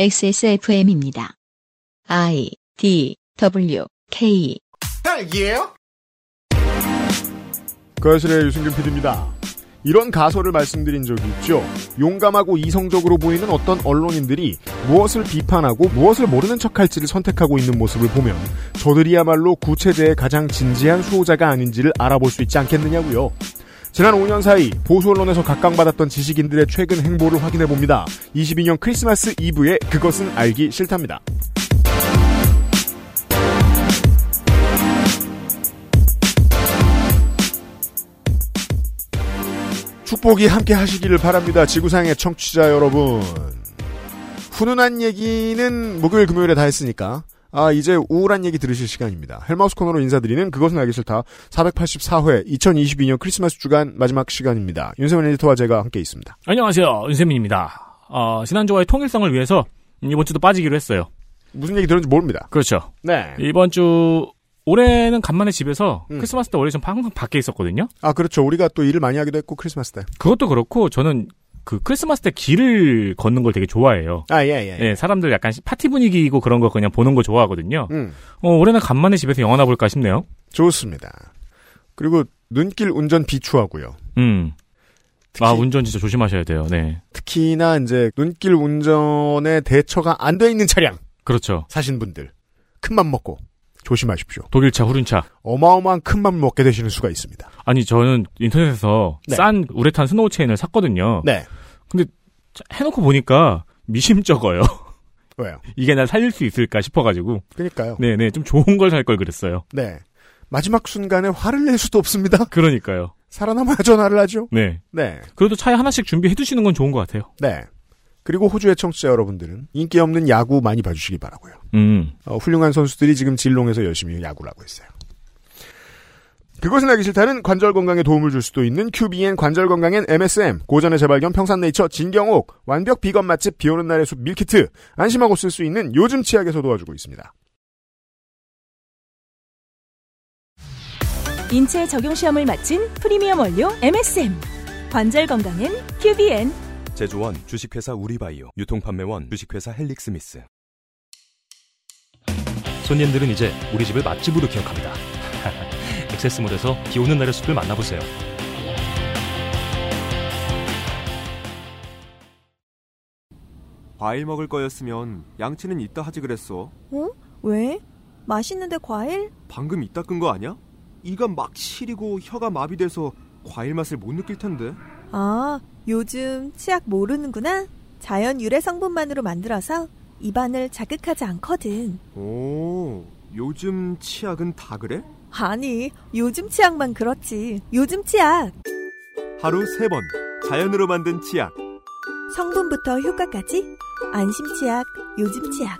XSFM입니다. I D W K 딸기예요? 거실의 유승균 PD입니다. 이런 가설을 말씀드린 적이 있죠. 용감하고 이성적으로 보이는 어떤 언론인들이 무엇을 비판하고 무엇을 모르는 척할지를 선택하고 있는 모습을 보면 저들이야말로 구체제의 가장 진지한 수호자가 아닌지를 알아볼 수 있지 않겠느냐고요. 지난 5년 사이 보수 언론에서 각광받았던 지식인들의 최근 행보를 확인해 봅니다. 22년 크리스마스 이브에 그것은 알기 싫답니다. 축복이 함께 하시기를 바랍니다. 지구상의 청취자 여러분. 훈훈한 얘기는 목요일 금요일에 다 했으니까 아 이제 우울한 얘기 들으실 시간입니다. 헬마우스 코너로 인사드리는 그것은 알기 싫다 484회 2022년 크리스마스 주간 마지막 시간입니다. 윤세민 에디터와 제가 함께 있습니다. 안녕하세요. 윤세민입니다. 어, 지난주와의 통일성을 위해서 이번 주도 빠지기로 했어요. 무슨 얘기 들었는지 모릅니다. 그렇죠. 네. 이번 주 올해는 간만에 집에서 음. 크리스마스 때 원래 좀 항상 밖에 있었거든요. 아 그렇죠. 우리가 또 일을 많이 하기도 했고 크리스마스 때. 그것도 그렇고 저는 그 크리스마스 때 길을 걷는 걸 되게 좋아해요. 아 예 예. 예, 사람들 약간 파티 분위기고 그런 거 그냥 보는 거 좋아하거든요. 음 어, 올해는 간만에 집에서 영화나 볼까 싶네요. 좋습니다. 그리고 눈길 운전 비추하고요. 음. 특히, 아, 운전 진짜 조심하셔야 돼요. 네. 특히나 이제 눈길 운전에 대처가 안 돼 있는 차량 그렇죠. 사신 분들 큰 맘 먹고 조심하십시오. 독일차, 후륜차. 어마어마한 큰 맘 먹게 되시는 수가 있습니다. 아니, 저는 인터넷에서 네. 싼 우레탄 스노우 체인을 샀거든요. 네. 자, 해놓고 보니까 미심쩍어요. 왜요? 이게 날 살릴 수 있을까 싶어가지고. 그러니까요. 네네, 좀 좋은 걸 살 걸 그랬어요. 네. 마지막 순간에 화를 낼 수도 없습니다. 그러니까요. 살아남아야 전화를 하죠. 네. 네. 그래도 차에 하나씩 준비해 두시는 건 좋은 것 같아요. 네. 그리고 호주의 청취자 여러분들은 인기 없는 야구 많이 봐주시기 바라고요. 음. 어, 훌륭한 선수들이 지금 진롱에서 열심히 야구를 하고 있어요. 그것은 알기 싫다는 관절 건강에 도움을 줄 수도 있는 QBN 관절 건강엔 MSM, 고전의 재발견 평산네이처 진경옥, 완벽 비건 맛집 비오는 날의 숲 밀키트, 안심하고 쓸 수 있는 요즘 치약에서 도와주고 있습니다. 인체 적용 시험을 마친 프리미엄 원료 MSM. 관절 건강엔 QBN. 제조원 주식회사 우리바이오 유통판매원 주식회사 헬릭스미스 손님들은 이제 우리 집을 맛집으로 기억합니다. 액세스몰에서 비 오는 날의 숲을 만나보세요. 과일 먹을 거였으면 양치는 이따 하지 그랬어. 어? 왜? 맛있는데 과일? 방금 이따 끈 거 아니야? 이가 막 시리고 혀가 마비돼서 과일 맛을 못 느낄 텐데. 아, 요즘 치약 모르는구나. 자연 유래 성분만으로 만들어서 입안을 자극하지 않거든. 오, 요즘 치약은 다 그래? 아니, 요즘 치약만 그렇지. 요즘 치약. 하루 세 번 자연으로 만든 치약. 성분부터 효과까지 안심 치약, 요즘 치약.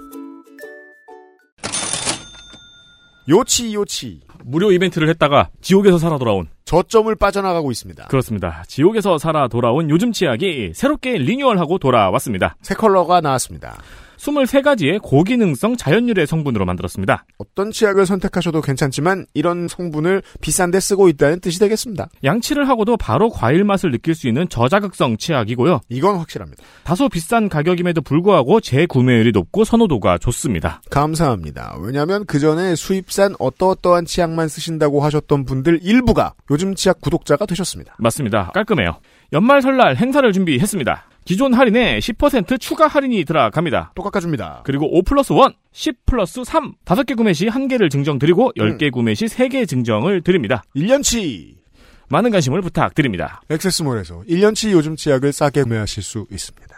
요치 요치 무료 이벤트를 했다가 지옥에서 살아 돌아온. 저점을 빠져나가고 있습니다. 그렇습니다. 지옥에서 살아 돌아온 요즘 치약이 새롭게 리뉴얼하고 돌아왔습니다. 새 컬러가 나왔습니다. 23가지의 고기능성 자연유래 성분으로 만들었습니다. 어떤 치약을 선택하셔도 괜찮지만 이런 성분을 비싼데 쓰고 있다는 뜻이 되겠습니다. 양치를 하고도 바로 과일 맛을 느낄 수 있는 저자극성 치약이고요. 이건 확실합니다. 다소 비싼 가격임에도 불구하고 재구매율이 높고 선호도가 좋습니다. 감사합니다. 왜냐하면 그 전에 수입산 어떠어떠한 치약만 쓰신다고 하셨던 분들 일부가 요즘 치약 구독자가 되셨습니다. 맞습니다. 깔끔해요. 연말 설날 행사를 준비했습니다. 기존 할인에 10% 추가 할인이 들어갑니다. 또 깎아줍니다. 그리고 5 플러스 1, 10 플러스 3, 5개 구매 시 1개를 증정 드리고 10개 구매 시 3개 증정을 드립니다. 1년치 많은 관심을 부탁드립니다. 액세스몰에서 1년치 요즘 치약을 싸게 구매하실 수 있습니다.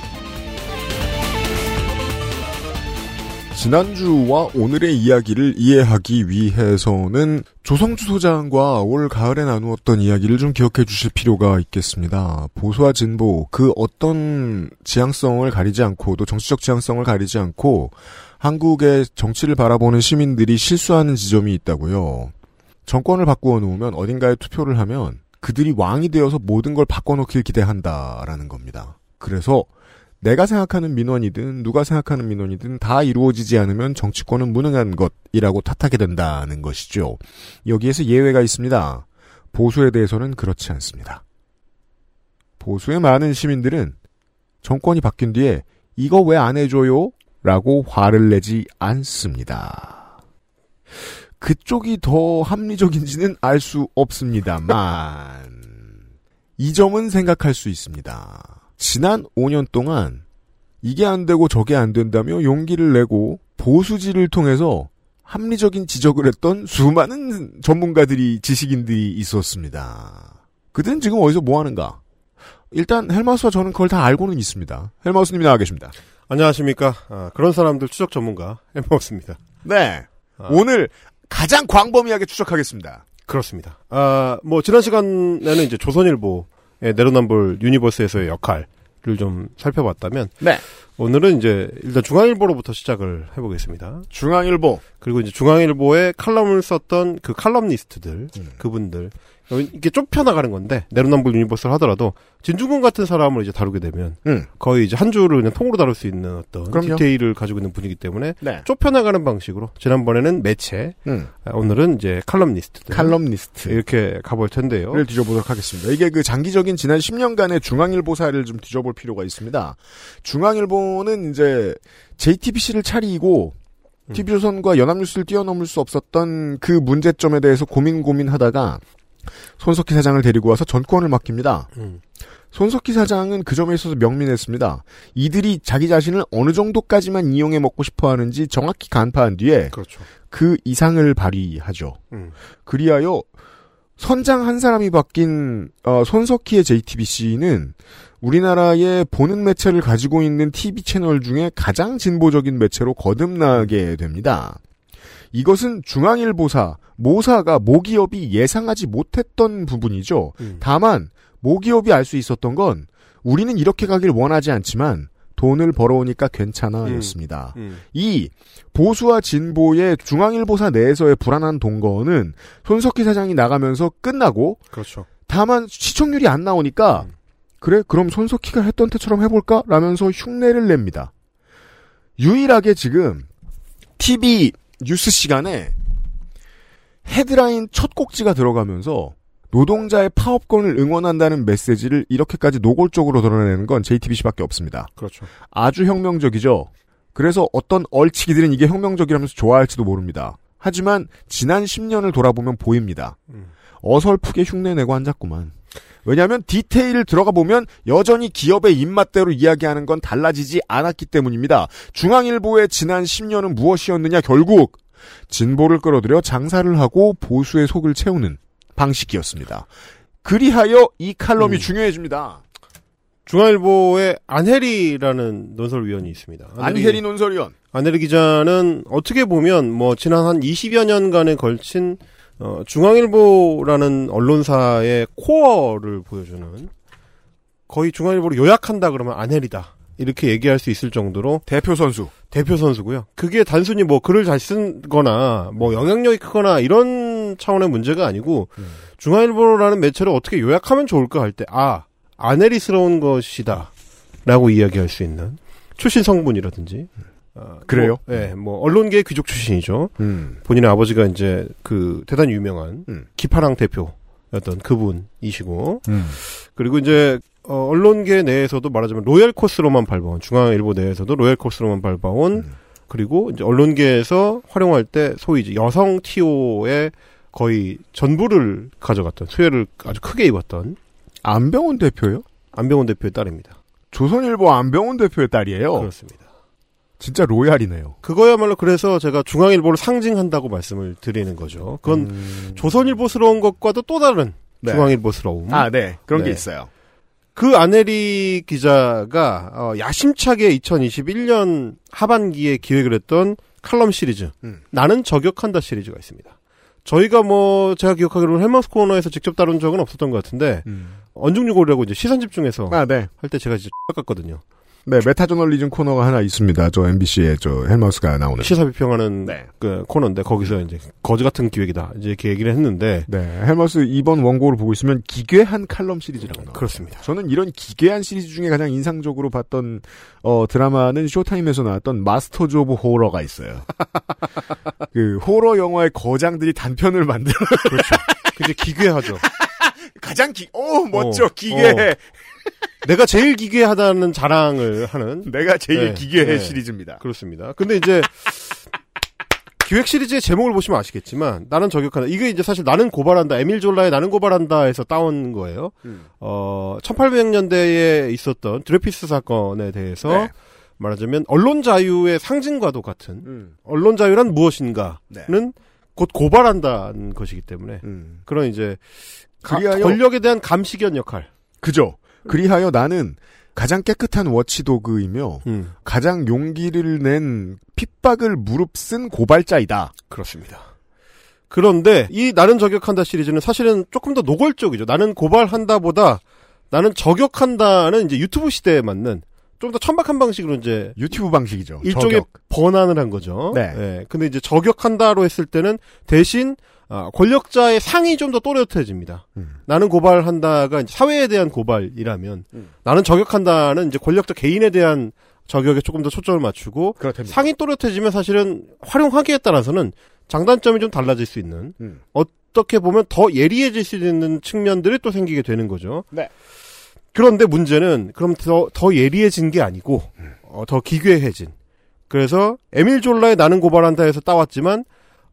지난주와 오늘의 이야기를 이해하기 위해서는 조성주 소장과 올 가을에 나누었던 이야기를 좀 기억해 주실 필요가 있겠습니다. 보수와 진보, 그 어떤 지향성을 가리지 않고 또 정치적 지향성을 가리지 않고 한국의 정치를 바라보는 시민들이 실수하는 지점이 있다고요. 정권을 바꾸어 놓으면 어딘가에 투표를 하면 그들이 왕이 되어서 모든 걸 바꿔놓길 기대한다라는 겁니다. 그래서 내가 생각하는 민원이든 누가 생각하는 민원이든 다 이루어지지 않으면 정치권은 무능한 것이라고 탓하게 된다는 것이죠. 여기에서 예외가 있습니다. 보수에 대해서는 그렇지 않습니다. 보수의 많은 시민들은 정권이 바뀐 뒤에 이거 왜 안 해줘요? 라고 화를 내지 않습니다. 그쪽이 더 합리적인지는 알 수 없습니다만 이 점은 생각할 수 있습니다. 지난 5년 동안 이게 안 되고 저게 안 된다며 용기를 내고 보수지를 통해서 합리적인 지적을 했던 수많은 전문가들이 지식인들이 있었습니다. 그들은 지금 어디서 뭐 하는가? 일단 헬마우스와 저는 그걸 다 알고는 있습니다. 헬마우스님이 나와 계십니다. 안녕하십니까. 아, 그런 사람들 추적 전문가 헬마우스입니다. 네. 오늘 가장 광범위하게 추적하겠습니다. 그렇습니다. 아, 뭐 지난 시간에는 이제 조선일보의 내로남불 universe에서의 역할을 좀 살펴봤다면 네. 오늘은 이제 일단 중앙일보로부터 시작을 해보겠습니다. 중앙일보 그리고 이제 중앙일보에 칼럼을 썼던 그 칼럼니스트들 그분들 이게 좁혀나가는 건데 내로남불 universe를 하더라도 진중권 같은 사람을 이제 다루게 되면 음. 거의 이제 한 주를 그냥 통으로 다룰 수 있는 어떤 그럼요. 디테일을 가지고 있는 분이기 때문에 네. 좁혀나가는 방식으로 지난번에는 매체 음. 아, 오늘은 이제 칼럼니스트들 칼럼니스트. 이렇게 가볼 텐데요. 를 뒤져보도록 하겠습니다. 이게 그 장기적인 지난 10년간의 중앙일보사를 좀 뒤져볼 필요가 있습니다. 중앙일보는 이제 JTBC를 차리고 TV조선과 연합뉴스를 뛰어넘을 수 없었던 그 문제점에 대해서 고민 고민하다가 손석희 사장을 데리고 와서 전권을 맡깁니다. 음. 손석희 사장은 그 점에 있어서 명민했습니다. 이들이 자기 자신을 어느 정도까지만 이용해 먹고 싶어 하는지 정확히 간파한 뒤에 그렇죠. 그 이상을 발휘하죠. 음. 그리하여 선장 한 사람이 바뀐 어, 손석희의 JTBC는 우리나라의 보는 매체를 가지고 있는 TV 채널 중에 가장 진보적인 매체로 거듭나게 됩니다. 이것은 중앙일보사, 모사가 모기업이 예상하지 못했던 부분이죠. 음. 다만 모기업이 알 수 있었던 건 우리는 이렇게 가길 원하지 않지만 돈을 벌어오니까 괜찮아였습니다. 음. 이 보수와 진보의 중앙일보사 내에서의 불안한 동거는 손석희 사장이 나가면서 끝나고 그렇죠. 다만 시청률이 안 나오니까 음. 그래 그럼 손석희가 했던 때처럼 해볼까? 라면서 흉내를 냅니다. 유일하게 지금 TV 뉴스 시간에 헤드라인 첫 꼭지가 들어가면서 노동자의 파업권을 응원한다는 메시지를 이렇게까지 노골적으로 드러내는 건 JTBC밖에 없습니다. 그렇죠. 아주 혁명적이죠. 그래서 어떤 얼치기들은 이게 혁명적이라면서 좋아할지도 모릅니다. 하지만 지난 10년을 돌아보면 보입니다. 음. 어설프게 흉내내고 앉았구만. 왜냐하면 디테일을 들어가 보면 여전히 기업의 입맛대로 이야기하는 건 달라지지 않았기 때문입니다. 중앙일보의 지난 10년은 무엇이었느냐 결국 진보를 끌어들여 장사를 하고 보수의 속을 채우는 방식이었습니다. 그리하여 이 칼럼이 중요해집니다. 중앙일보에 안혜리라는 논설위원이 있습니다. 안혜리 논설위원. 안혜리 기자는 어떻게 보면 뭐 지난 한 20여 년간에 걸친 어, 중앙일보라는 언론사의 코어를 보여주는 거의 중앙일보를 요약한다 그러면 안혜리다 이렇게 얘기할 수 있을 정도로 대표 선수. 대표 선수고요. 그게 단순히 뭐 글을 잘 쓴거나 뭐 영향력이 크거나 이런 차원의 문제가 아니고 중앙일보라는 매체를 어떻게 요약하면 좋을까 할 때 아 아내리스러운 것이다라고 이야기할 수 있는 출신 성분이라든지 어, 그래요? 뭐, 예, 뭐 언론계 귀족 출신이죠. 음. 본인의 아버지가 이제 그 대단히 유명한 음. 기파랑 대표였던 그분이시고 음. 그리고 이제 어, 언론계 내에서도 말하자면 로열 코스로만 밟아온 중앙일보 내에서도 로열 코스로만 밟아온 음. 그리고 이제 언론계에서 활용할 때 소위 이제 여성 TO의 거의 전부를 가져갔던 수혜를 아주 크게 입었던 안병훈 대표요? 안병훈 대표의 딸입니다. 조선일보 안병훈 대표의 딸이에요. 그렇습니다. 진짜 로얄이네요. 그거야말로 그래서 제가 중앙일보를 상징한다고 말씀을 드리는 거죠. 그건 음. 조선일보스러운 것과도 또 다른 네. 중앙일보스러움. 아, 네. 그런 게 네. 있어요. 그 아네리 기자가 어, 야심차게 2021년 하반기에 기획을 했던 칼럼 시리즈 음. 나는 저격한다 시리즈가 있습니다. 저희가 뭐 제가 기억하기로는 헬마우스 코너에서 직접 다룬 적은 없었던 것 같은데 언중유골이라고 이제 시선 집중해서 아, 네. 할때 제가 이제 깎았거든요. 네, 메타저널리즘 코너가 하나 있습니다. 저 MBC에 저 헬마우스가 나오는. 시사 비평하는 네. 그 코너인데 거기서 이제 거지 같은 기획이다 이제 이렇게 얘기를 했는데 네, 헬마우스 이번 원고를 보고 있으면 기괴한 칼럼 시리즈라고 나와요. 그렇습니다. 저는 이런 기괴한 시리즈 중에 가장 인상적으로 봤던 어, 드라마는 쇼타임에서 나왔던 Masters of Horror가 있어요. 그 호러 영화의 거장들이 단편을 만들어 그렇죠. 그게 기괴하죠. 가장 기, 오 멋져 어, 기괴해. 어. 내가 제일 기괴하다는 자랑을 하는 내가 제일 네, 기괴해 네. 시리즈입니다. 그렇습니다. 근데 이제 기획 시리즈의 제목을 보시면 아시겠지만 나는 저격한다. 이게 이제 사실 나는 고발한다. 에밀 졸라의 나는 고발한다에서 따온 거예요. 음. 어 1800년대에 있었던 드레퓌스 사건에 대해서 네. 말하자면 언론 자유의 상징과도 같은 음. 언론 자유란 무엇인가는 네. 곧 고발한다는 것이기 때문에 음. 그런 이제 가- 권력에 대한 감시견 역할. 그죠. 그리하여 나는 가장 깨끗한 워치도그이며 음. 가장 용기를 낸 핍박을 무릅쓴 고발자이다. 그렇습니다. 그런데 이 나는 저격한다 시리즈는 사실은 조금 더 노골적이죠. 나는 고발한다보다 나는 저격한다는 이제 유튜브 시대에 맞는 좀 더 천박한 방식으로 이제 유튜브 방식이죠. 일종의 저격. 번안을 한 거죠. 네. 예, 근데 이제 저격한다로 했을 때는 대신 아, 권력자의 상이 좀 더 또렷해집니다. 음. 나는 고발한다가 이제 사회에 대한 고발이라면 음. 나는 저격한다는 이제 권력자 개인에 대한 저격에 조금 더 초점을 맞추고 그렇답니다. 상이 또렷해지면 사실은 활용하기에 따라서는 장단점이 좀 달라질 수 있는 음. 어떻게 보면 더 예리해질 수 있는 측면들이 또 생기게 되는 거죠. 네. 그런데 문제는 그럼 더, 더 예리해진 게 아니고 음. 어, 더 기괴해진. 그래서 에밀 졸라의 나는 고발한다 에서 따왔지만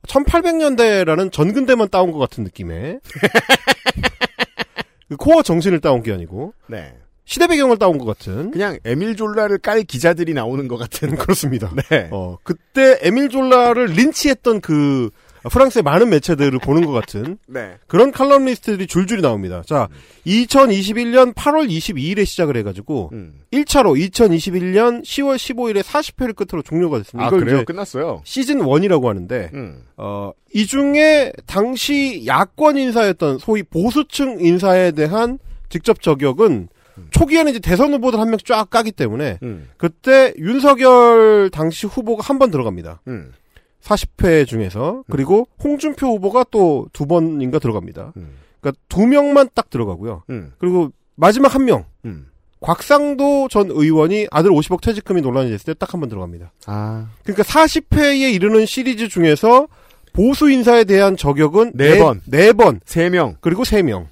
1800년대라는 전근대만 따온 것 같은 느낌의 그 코어 정신을 따온 게 아니고 네. 시대 배경을 따온 것 같은 그냥 에밀 졸라를 깔 기자들이 나오는 것 같은. 그렇습니다. 네. 어, 그때 에밀 졸라를 린치했던 그 프랑스의 많은 매체들을 보는 것 같은 네. 그런 칼럼니스트들이 줄줄이 나옵니다. 자, 2021년 8월 22일에 시작을 해가지고 음. 1차로 2021년 10월 15일에 40회를 끝으로 종료가 됐습니다. 아, 그래요? 끝났어요. 시즌 1이라고 하는데 음. 어, 이 중에 당시 야권 인사였던 소위 보수층 인사에 대한 직접 저격은 초기에는 이제 대선 후보들 한 명씩 쫙 까기 때문에 음. 그때 윤석열 당시 후보가 한 번 들어갑니다. 음. 40회 중에서 그리고 홍준표 후보가 또 두 번인가 들어갑니다. 음. 그러니까 두 명만 딱 들어가고요. 음. 그리고 마지막 한 명. 음. 곽상도 전 의원이 아들 50억 퇴직금이 논란이 됐을 때 딱 한 번 들어갑니다. 아. 그러니까 40회에 이르는 시리즈 중에서 보수 인사에 대한 저격은 네 번. 네 번. 세 명. 그리고 세 명.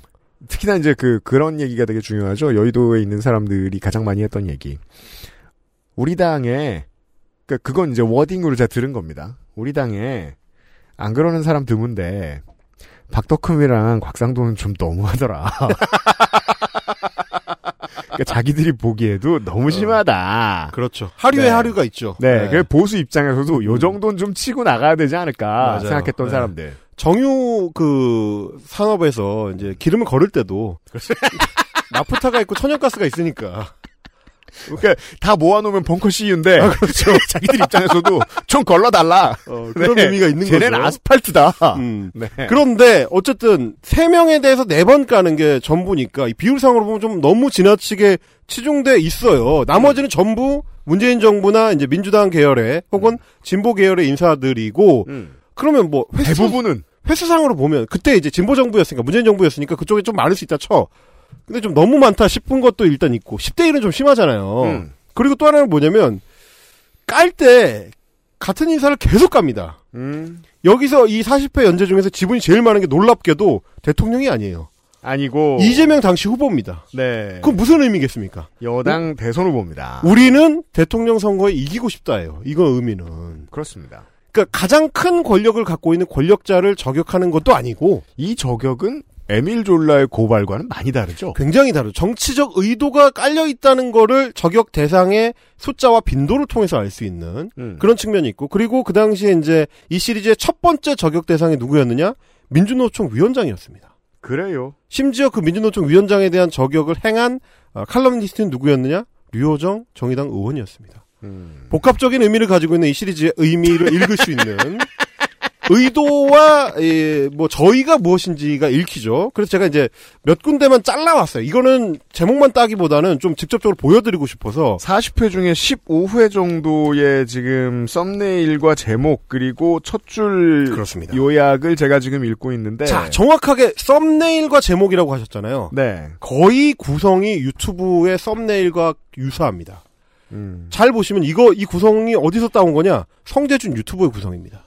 특히나 이제 그, 그런 얘기가 되게 중요하죠. 여의도에 있는 사람들이 가장 많이 했던 얘기. 우리 당에, 그, 그건 이제 워딩으로 제가 들은 겁니다. 우리 당에, 안 그러는 사람 드문데, 박덕흠이랑 곽상도는 좀 너무하더라. 그러니까 자기들이 보기에도 너무 심하다. 그렇죠. 하류에 네. 하류가 있죠. 네, 그 보수 입장에서도 요 정도는 좀 치고 나가야 되지 않을까 맞아요. 생각했던 네. 사람들. 정유 그 산업에서 이제 기름을 거를 때도 나프타가 있고 천연가스가 있으니까 그러니까 다 모아놓으면 벙커 CU인데 아, 그렇죠. 자기들 입장에서도 좀 걸러달라. 어, 그런 네. 의미가 있는 쟤네는 거죠. 아스팔트다. 음. 네. 그런데 어쨌든 세 명에 대해서 네 번 까는 게 전부니까 이 비율상으로 보면 좀 너무 지나치게 치중돼 있어요. 나머지는 전부 문재인 정부나 이제 민주당 계열의 혹은 진보 계열의 인사들이고 음. 그러면 뭐 횟수, 대부분은 횟수상으로 보면 그때 이제 진보 정부였으니까 문재인 정부였으니까 그쪽에 좀 많을 수 있다 쳐. 근데 좀 너무 많다 싶은 것도 일단 있고 10대 1은 좀 심하잖아요. 음. 그리고 또 하나는 뭐냐면 깔 때 같은 인사를 계속 갑니다. 음. 여기서 이 40회 연재 중에서 지분이 제일 많은 게 놀랍게도 대통령이 아니에요. 아니고 이재명 당시 후보입니다. 네. 그건 무슨 의미겠습니까? 여당 대선 후보입니다. 우리는 대통령 선거에 이기고 싶다예요. 이건 의미는. 그렇습니다. 그러니까 가장 큰 권력을 갖고 있는 권력자를 저격하는 것도 아니고 이 저격은 에밀 졸라의 고발과는 많이 다르죠. 굉장히 다르죠. 정치적 의도가 깔려 있다는 거를 저격 대상의 숫자와 빈도를 통해서 알 수 있는 음. 그런 측면이 있고 그리고 그 당시에 이제 이 시리즈의 첫 번째 저격 대상이 누구였느냐? 민주노총 위원장이었습니다. 그래요. 심지어 그 민주노총 위원장에 대한 저격을 행한 어, 칼럼니스트는 누구였느냐? 류호정 정의당 의원이었습니다. 복합적인 의미를 가지고 있는 이 시리즈의 의미를 읽을 수 있는 의도와 예, 뭐 저희가 무엇인지가 읽히죠. 그래서 제가 이제 몇 군데만 잘라왔어요. 이거는 제목만 따기보다는 좀 직접적으로 보여드리고 싶어서 40회 중에 15회 정도의 지금 썸네일과 제목 그리고 첫 줄. 요약을 제가 지금 읽고 있는데 자 정확하게 썸네일과 제목이라고 하셨잖아요. 네. 거의 구성이 유튜브의 썸네일과 유사합니다. 음. 잘 보시면 이거 이 구성이 어디서 따온 거냐? 성재준 유튜브의 구성입니다.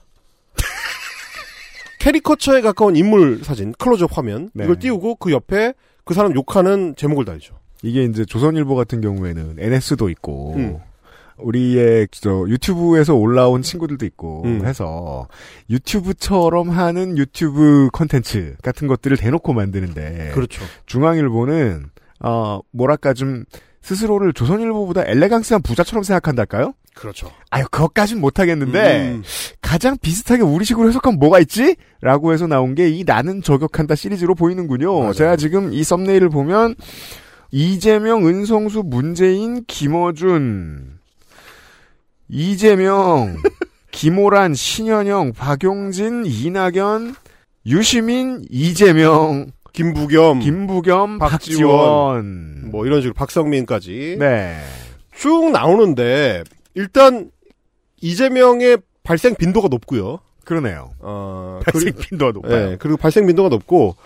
캐리커처에 가까운 인물 사진, 클로즈업 화면 네. 이걸 띄우고 그 옆에 그 사람 욕하는 제목을 달죠. 이게 이제 조선일보 같은 경우에는 NS도 있고 음. 우리의 저 유튜브에서 올라온 친구들도 있고 음. 해서 유튜브처럼 하는 유튜브 컨텐츠 같은 것들을 대놓고 만드는데 그렇죠. 중앙일보는 어 뭐랄까 좀 스스로를 조선일보보다 엘레강스한 부자처럼 생각한달까요? 그렇죠. 아유 그것까진 못하겠는데 음. 가장 비슷하게 우리 식으로 해석하면 뭐가 있지? 라고 해서 나온 게 이 나는 저격한다 시리즈로 보이는군요. 맞아요. 제가 지금 이 썸네일을 보면 이재명, 은성수, 문재인, 김어준, 이재명, 김오란, 신현영, 박용진, 이낙연, 유시민, 이재명, 김부겸, 김부겸, 박지원, 박지원. 뭐 이런 식으로 박성민까지 네. 쭉 나오는데 일단 이재명의 발생 빈도가 높고요. 그러네요. 어, 발생 그리- 빈도가 높아요. 네, 그리고 발생 빈도가 높고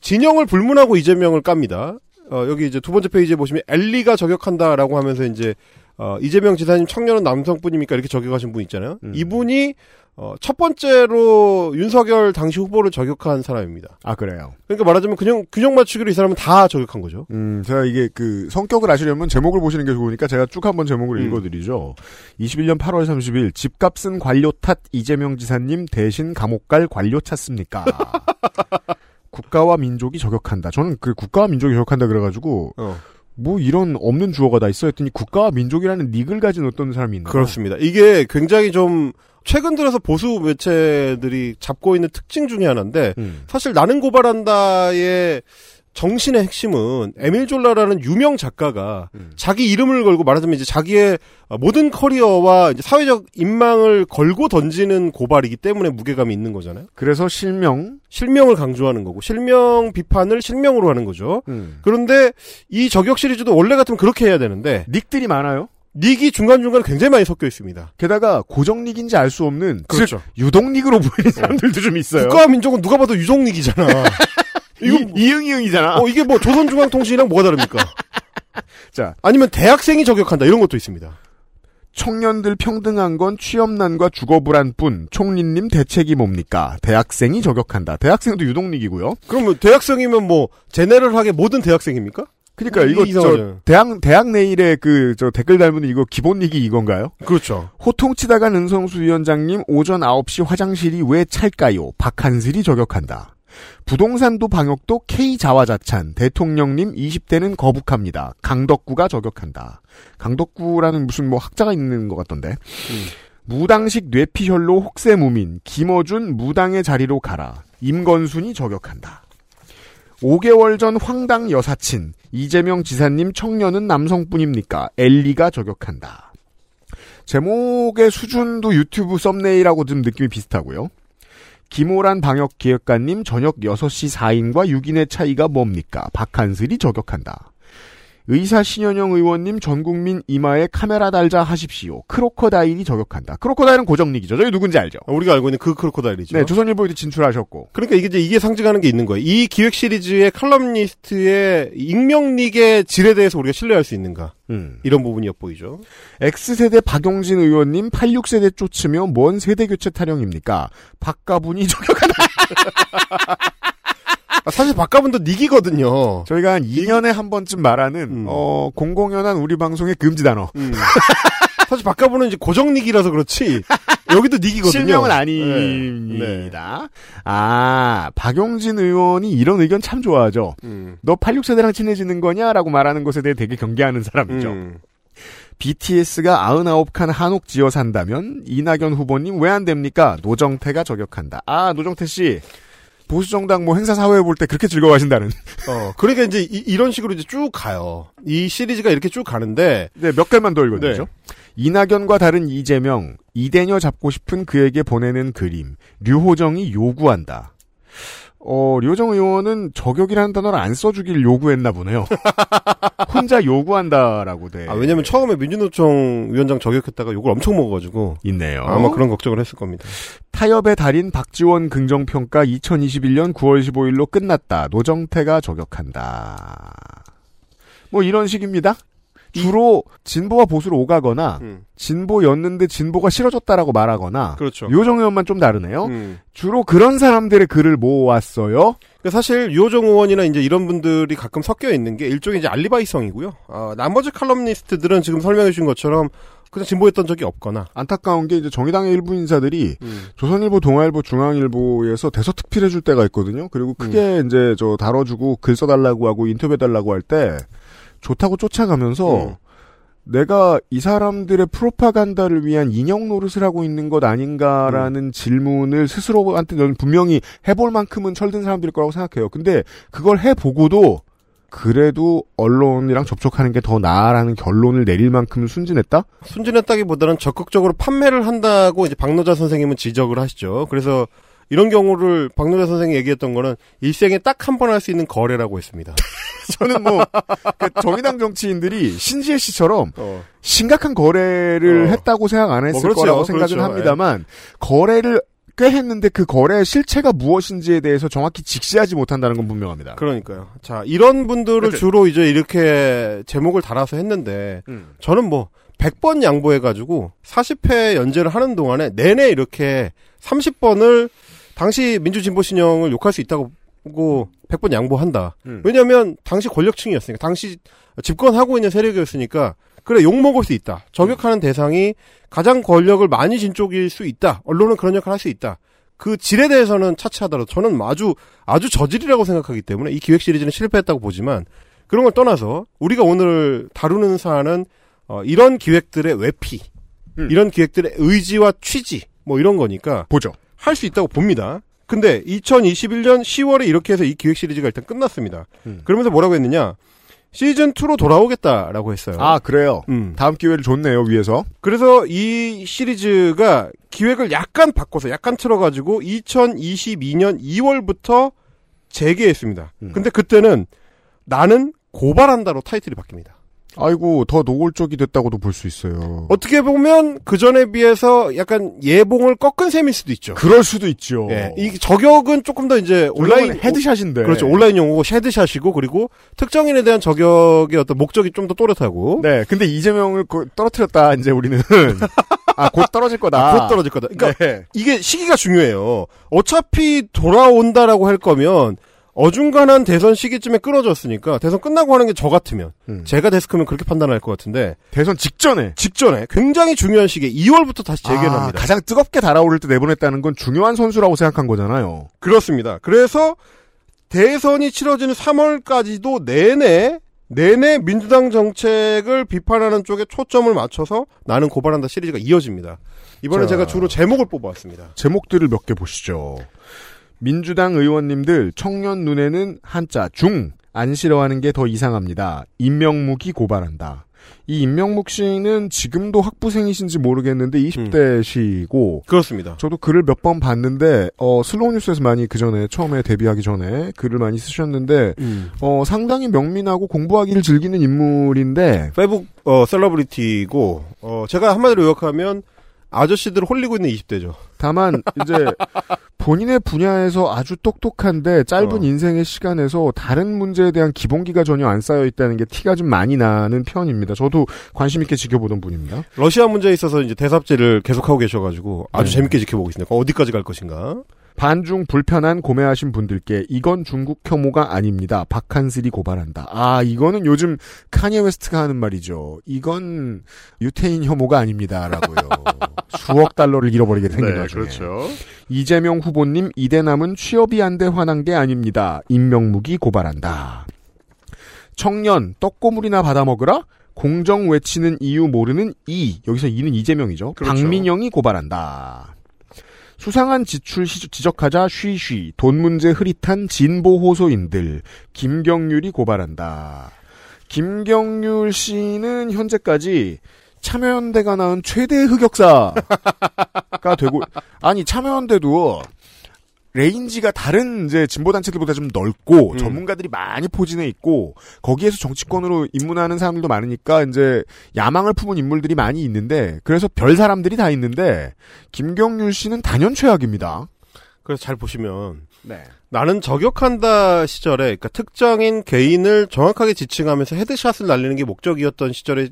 진영을 불문하고 이재명을 깝니다. 어, 여기 이제 두 번째 페이지에 보시면 엘리가 저격한다라고 하면서 이제 어, 이재명 지사님 청년은 남성뿐입니까 이렇게 저격하신 분 있잖아요. 음. 이분이 어, 첫 번째로 윤석열 당시 후보를 저격한 사람입니다. 아, 그래요. 그러니까 말하자면 그냥 균형 맞추기로 이 사람은 다 저격한 거죠. 음, 제가 이게 그 성격을 아시려면 제목을 보시는 게 좋으니까 제가 쭉 한번 제목을 음. 읽어드리죠. 21년 8월 30일 집값은 관료 탓 이재명 지사님 대신 감옥 갈 관료 찾습니까? 국가와 민족이 저격한다. 저는 그 국가와 민족이 저격한다 그래가지고 어. 뭐 이런 없는 주어가 다 있어 했더니 국가와 민족이라는 닉을 가진 어떤 사람이 있나? 그렇습니다. 이게 굉장히 좀 최근 들어서 보수 매체들이 잡고 있는 특징 중에 하나인데 음. 사실 나는 고발한다의 정신의 핵심은 에밀 졸라라는 유명 작가가 음. 자기 이름을 걸고 말하자면 이제 자기의 모든 커리어와 이제 사회적 인망을 걸고 던지는 고발이기 때문에 무게감이 있는 거잖아요. 그래서 실명. 실명을 강조하는 거고 실명 비판을 실명으로 하는 거죠. 음. 그런데 이 저격 시리즈도 원래 같으면 그렇게 해야 되는데 닉들이 많아요. 닉이 중간중간 굉장히 많이 섞여 있습니다. 게다가 고정 닉인지 알 수 없는 그렇죠. 즉 유동 닉으로 보이는 사람들도 좀 있어요. 국가와 민족은 누가 봐도 유종닉이잖아. 이거 이, 이응이응이잖아. 어, 이게 뭐 조선중앙통신이랑 뭐가 다릅니까? 자, 아니면 대학생이 저격한다 이런 것도 있습니다. 청년들 평등한 건 취업난과 주거 불안뿐. 총리님 대책이 뭡니까? 대학생이 저격한다. 대학생도 유동닉이고요. 그러면 대학생이면 뭐 제네럴하게 모든 대학생입니까? 그러니까 음, 이거 저. 대학 대학 내일의 그 저 댓글 달면 이거 기본닉이 이건가요? 그렇죠. 호통치다가 은성수 위원장님 오전 9시 화장실이 왜 찰까요? 박한슬이 저격한다. 부동산도 방역도 K 자화자찬 대통령님 20대는 거북합니다. 강덕구가 저격한다. 강덕구라는 무슨 뭐 학자가 있는 것 같던데. 무당식 뇌피혈로 혹세무민 김어준 무당의 자리로 가라. 임건순이 저격한다. 5개월 전 황당 여사친 이재명 지사님 청년은 남성뿐입니까? 엘리가 저격한다. 제목의 수준도 유튜브 썸네일하고 좀 느낌이 비슷하고요. 김오란 방역기획관님 저녁 6시 4인과 6인의 차이가 뭡니까? 박한슬이 저격한다. 의사 신현영 의원님 전국민 이마에 카메라 달자 하십시오. 크로커다일이 저격한다. 크로커다일은 고정닉이죠. 저희 누군지 알죠? 우리가 알고 있는 그 크로코다일이죠. 네, 조선일보에도 진출하셨고. 그러니까 이게 이제 이게 상징하는 게 있는 거예요. 이 기획 시리즈의 칼럼니스트의 익명닉의 질에 대해서 우리가 신뢰할 수 있는가? 음. 이런 부분이 엿보이죠. X세대 박용진 의원님 86세대 쫓으며 뭔 세대 교체 타령입니까? 박가분이 저격한다. 아, 사실 박가분도 닉이거든요. 저희가 한 2년에 한 번쯤 말하는 음. 어 공공연한 우리 방송의 금지 단어. 음. 사실 박가분은 이제 고정닉이라서 그렇지 여기도 닉이거든요. 실명은 네. 아닙니다. 아, 박용진 의원이 이런 의견 참 좋아하죠. 음. 너 86세대랑 친해지는 거냐라고 말하는 것에 대해 되게 경계하는 사람이죠. 음. BTS가 99칸 한옥 지어 산다면 이낙연 후보님 왜 안 됩니까? 노정태가 저격한다. 아, 노정태 씨. 보수 정당 뭐 행사 사회 볼 때 그렇게 즐거워하신다는. 어, 그러니까 이제 이, 런 식으로 이제 쭉 가요. 이 시리즈가 이렇게 쭉 가는데 네, 몇 개만 더 읽어드리죠. 이낙연과 다른 이재명, 이대녀 잡고 싶은 그에게 보내는 그림, 류호정이 요구한다. 어, 류호정 의원은 저격이라는 단어를 안 써주길 요구했나 보네요. 혼자 요구한다라고 돼. 아, 왜냐면 처음에 민주노총 위원장 저격했다가 욕을 엄청 먹어가지고. 있네요. 아마 그런 걱정을 했을 겁니다. 타협의 달인 박지원 긍정평가 2021년 9월 15일로 끝났다. 노정태가 저격한다. 뭐 이런 식입니다. 주로 진보와 보수로 오가거나 음. 진보였는데 진보가 싫어졌다라고 말하거나 그렇죠. 요정 의원만 좀 다르네요. 음. 주로 그런 사람들의 글을 모았어요. 그러니까 사실 유호정 의원이나 이제 이런 분들이 가끔 섞여 있는 게 일종의 이제 알리바이성이고요. 아, 나머지 칼럼니스트들은 지금 설명해 주신 것처럼 그냥 진보했던 적이 없거나. 안타까운 게 이제 정의당의 일부 인사들이 음. 조선일보, 동아일보, 중앙일보에서 대서특필 해 줄 때가 있거든요. 그리고 크게 음. 이제 저 다뤄주고 글 써달라고 하고 인터뷰해 달라고 할 때 좋다고 쫓아가면서 음. 내가 이 사람들의 프로파간다를 위한 인형 노릇을 하고 있는 것 아닌가라는 질문을 스스로한테 저는 분명히 해볼 만큼은 철든 사람들일 거라고 생각해요. 근데 그걸 해보고도 그래도 언론이랑 접촉하는 게 더 나아라는 결론을 내릴 만큼 순진했다? 순진했다기보다는 적극적으로 판매를 한다고 이제 박노자 선생님은 지적을 하시죠. 그래서 이런 경우를 박노자 선생이 얘기했던 거는 일생에 딱 한 번 할 수 있는 거래라고 했습니다. 저는 뭐, 그 정의당 정치인들이 신지혜 씨처럼 어. 심각한 거래를 어. 했다고 생각 안 했을 뭐 그렇죠, 거라고 생각은 그렇죠. 합니다만, 거래를 꽤 했는데 그 거래의 실체가 무엇인지에 대해서 정확히 직시하지 못한다는 건 분명합니다. 그러니까요. 자, 이런 분들을 그렇죠. 주로 이제 이렇게 제목을 달아서 했는데, 음. 저는 뭐, 100번 양보해가지고, 40회 연재를 하는 동안에 내내 이렇게 30번을 당시 민주진보신형을 욕할 수 있다고 100번 양보한다. 음. 왜냐면, 당시 권력층이었으니까, 당시 집권하고 있는 세력이었으니까, 그래, 욕먹을 수 있다. 저격하는 대상이 가장 권력을 많이 진 쪽일 수 있다. 언론은 그런 역할을 할 수 있다. 그 질에 대해서는 차치하더라도 저는 아주 아주 저질이라고 생각하기 때문에 이 기획 시리즈는 실패했다고 보지만 그런 걸 떠나서 우리가 오늘 다루는 사안은 어, 이런 기획들의 외피, 음. 이런 기획들의 의지와 취지 뭐 이런 거니까 보죠. 할 수 있다고 봅니다. 근데 2021년 10월에 이렇게 해서 이 기획 시리즈가 일단 끝났습니다. 음. 그러면서 뭐라고 했느냐? 시즌 2로 돌아오겠다라고 했어요. 아, 그래요. 음. 다음 기회를 줬네요, 위에서. 그래서 이 시리즈가 기획을 약간 바꿔서 약간 틀어가지고 2022년 2월부터 재개했습니다. 음. 근데 그때는 나는 고발한다로 타이틀이 바뀝니다. 아이고, 더 노골적이 됐다고도 볼 수 있어요. 어떻게 보면 그 전에 비해서 약간 예봉을 꺾은 셈일 수도 있죠. 그럴 수도 있죠. 예, 이 저격은 조금 더 이제 온라인 헤드샷인데. 그렇죠. 온라인 용어고 쉐드샷이고 그리고 특정인에 대한 저격의 어떤 목적이 좀 더 또렷하고 네, 근데 이재명을 그- 떨어뜨렸다, 이제 우리는. 아, 곧 떨어질 거다. 아, 곧 떨어질 거다. 그러니까 네. 이게 시기가 중요해요. 어차피 돌아온다라고 할 거면 어중간한 대선 시기쯤에 끊어졌으니까 대선 끝나고 하는 게 저 같으면 음. 제가 데스크면 그렇게 판단할 것 같은데 대선 직전에. 직전에 굉장히 중요한 시기에 2월부터 다시 재개를 아, 합니다. 가장 뜨겁게 달아오를 때 내보냈다는 건 중요한 선수라고 생각한 거잖아요. 그렇습니다. 그래서 대선이 치러지는 3월까지도 내내 내내 민주당 정책을 비판하는 쪽에 초점을 맞춰서 나는 고발한다 시리즈가 이어집니다. 이번에 자. 제가 주로 제목을 뽑아왔습니다. 제목들을 몇 개 보시죠. 민주당 의원님들 청년 눈에는 한자 중 안 싫어하는 게 더 이상합니다. 임명묵이 고발한다. 이 임명묵 씨는 지금도 학부생이신지 모르겠는데 20대시고 그렇습니다. 저도 글을 몇 번 봤는데 어 슬로우 뉴스에서 많이 그 전에 처음에 데뷔하기 전에 글을 많이 쓰셨는데 어 상당히 명민하고 공부하기를 즐기는 인물인데 페북 어, celebrity고 어, 제가 한마디로 요약하면 아저씨들을 홀리고 있는 20대죠. 다만 이제 본인의 분야에서 아주 똑똑한데 짧은 어. 인생의 시간에서 다른 문제에 대한 기본기가 전혀 안 쌓여 있다는 게 티가 좀 많이 나는 편입니다. 저도 관심 있게 지켜보던 분입니다. 러시아 문제에 있어서 이제 대삽질을 계속하고 계셔가지고 아주 네. 재밌게 지켜보고 있습니다. 어디까지 갈 것인가? 반중 불편한 고매하신 분들께 이건 중국 혐오가 아닙니다. 박한슬이 고발한다. 아 이거는 요즘 카니에 웨스트가 하는 말이죠. 이건 유태인 혐오가 아닙니다라고요. 수억 달러를 잃어버리게 생긴 와중에. 이재명 후보님 이대남은 취업이 안 돼 화난 게 아닙니다. 임명묵이 고발한다. 청년 떡고물이나 받아 먹으라. 공정 외치는 이유 모르는 이 여기서 이는 이재명이죠. 그렇죠. 박민영이 고발한다. 수상한 지출 시- 지적하자 쉬쉬 돈 문제 흐릿한 진보 호소인들 김경률이 고발한다. 김경률 씨는 현재까지 참여연대가 낳은 최대 흑역사가 되고 아니 참여연대도 range가 다른 이제 진보 단체들보다 좀 넓고 음. 전문가들이 많이 포진해 있고 거기에서 정치권으로 입문하는 사람들도 많으니까 이제 야망을 품은 인물들이 많이 있는데 그래서 별 사람들이 다 있는데 김경률 씨는 단연 최악입니다. 그래서 잘 보시면 네. 나는 저격한다 시절에 그러니까 특정인 개인을 정확하게 지칭하면서 headshot을 날리는 게 목적이었던 시절의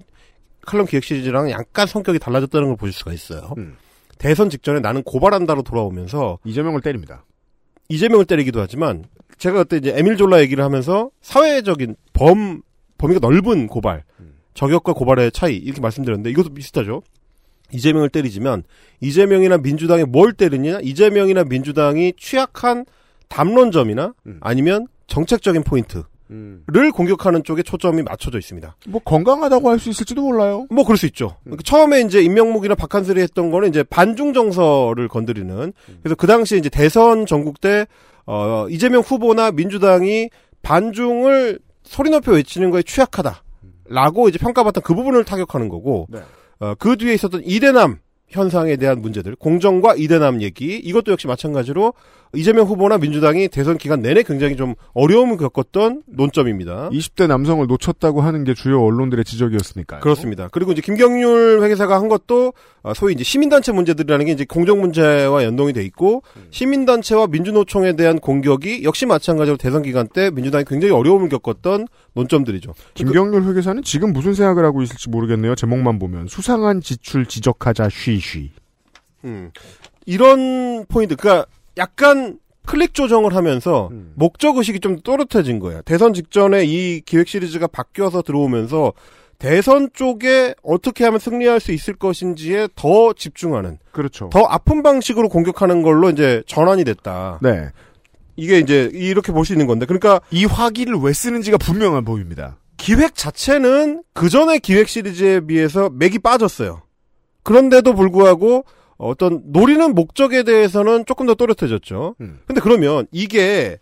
칼럼 기획 시리즈랑 약간 성격이 달라졌다는 걸 보실 수가 있어요. 음. 대선 직전에 나는 고발한다로 돌아오면서 이재명을 때립니다. 이재명을 때리기도 하지만 제가 그때 이제 에밀 졸라 얘기를 하면서 사회적인 범 범위가 넓은 고발, 저격과 고발의 차이 이렇게 말씀드렸는데 이것도 비슷하죠. 이재명을 때리지만 이재명이나 민주당이 뭘 때리냐? 이재명이나 민주당이 취약한 담론점이나 음. 아니면 정책적인 포인트 를 공격하는 쪽에 초점이 맞춰져 있습니다. 뭐 건강하다고 할 수 있을지도 몰라요. 뭐 그럴 수 있죠. 그러니까 처음에 이제 임명목이나 박한슬이 했던 거는 이제 반중 정서를 건드리는 그래서 그 당시에 이제 대선 전국 때 어, 이재명 후보나 민주당이 반중을 소리 높여 외치는 거에 취약하다라고 이제 평가받던 그 부분을 타격하는 거고 네. 어, 그 뒤에 있었던 이대남 현상에 대한 문제들, 공정과 이대남 얘기, 이것도 역시 마찬가지로 이재명 후보나 민주당이 대선 기간 내내 굉장히 좀 어려움을 겪었던 논점입니다. 20대 남성을 놓쳤다고 하는 게 주요 언론들의 지적이었으니까요. 그렇습니다. 그리고 이제 김경률 회계사가 한 것도 아, 소위 이제 시민단체 문제들이라는 게 이제 공정 문제와 연동이 돼 있고 시민단체와 민주노총에 대한 공격이 역시 마찬가지로 대선 기간 때 민주당이 굉장히 어려움을 겪었던 논점들이죠. 김경률 회계사는 지금 무슨 생각을 하고 있을지 모르겠네요. 제목만 보면 수상한 지출 지적하자 쉬쉬. 음. 이런 포인트, 그러니까 약간 클릭 조정을 하면서 음. 목적 의식이 좀 또렷해진 거예요. 대선 직전에 이 기획 시리즈가 바뀌어서 들어오면서 대선 쪽에 어떻게 하면 승리할 수 있을 것인지에 더 집중하는, 그렇죠. 더 아픈 방식으로 공격하는 걸로 이제 전환이 됐다. 네. 이게 이제 이렇게 볼 수 있는 건데, 그러니까 이 화기를 왜 쓰는지가 분명한 보입니다. 기획 자체는 그 전에 기획 시리즈에 비해서 맥이 빠졌어요. 그런데도 불구하고 어떤 노리는 목적에 대해서는 조금 더 또렷해졌죠. 음. 근데 그러면 이게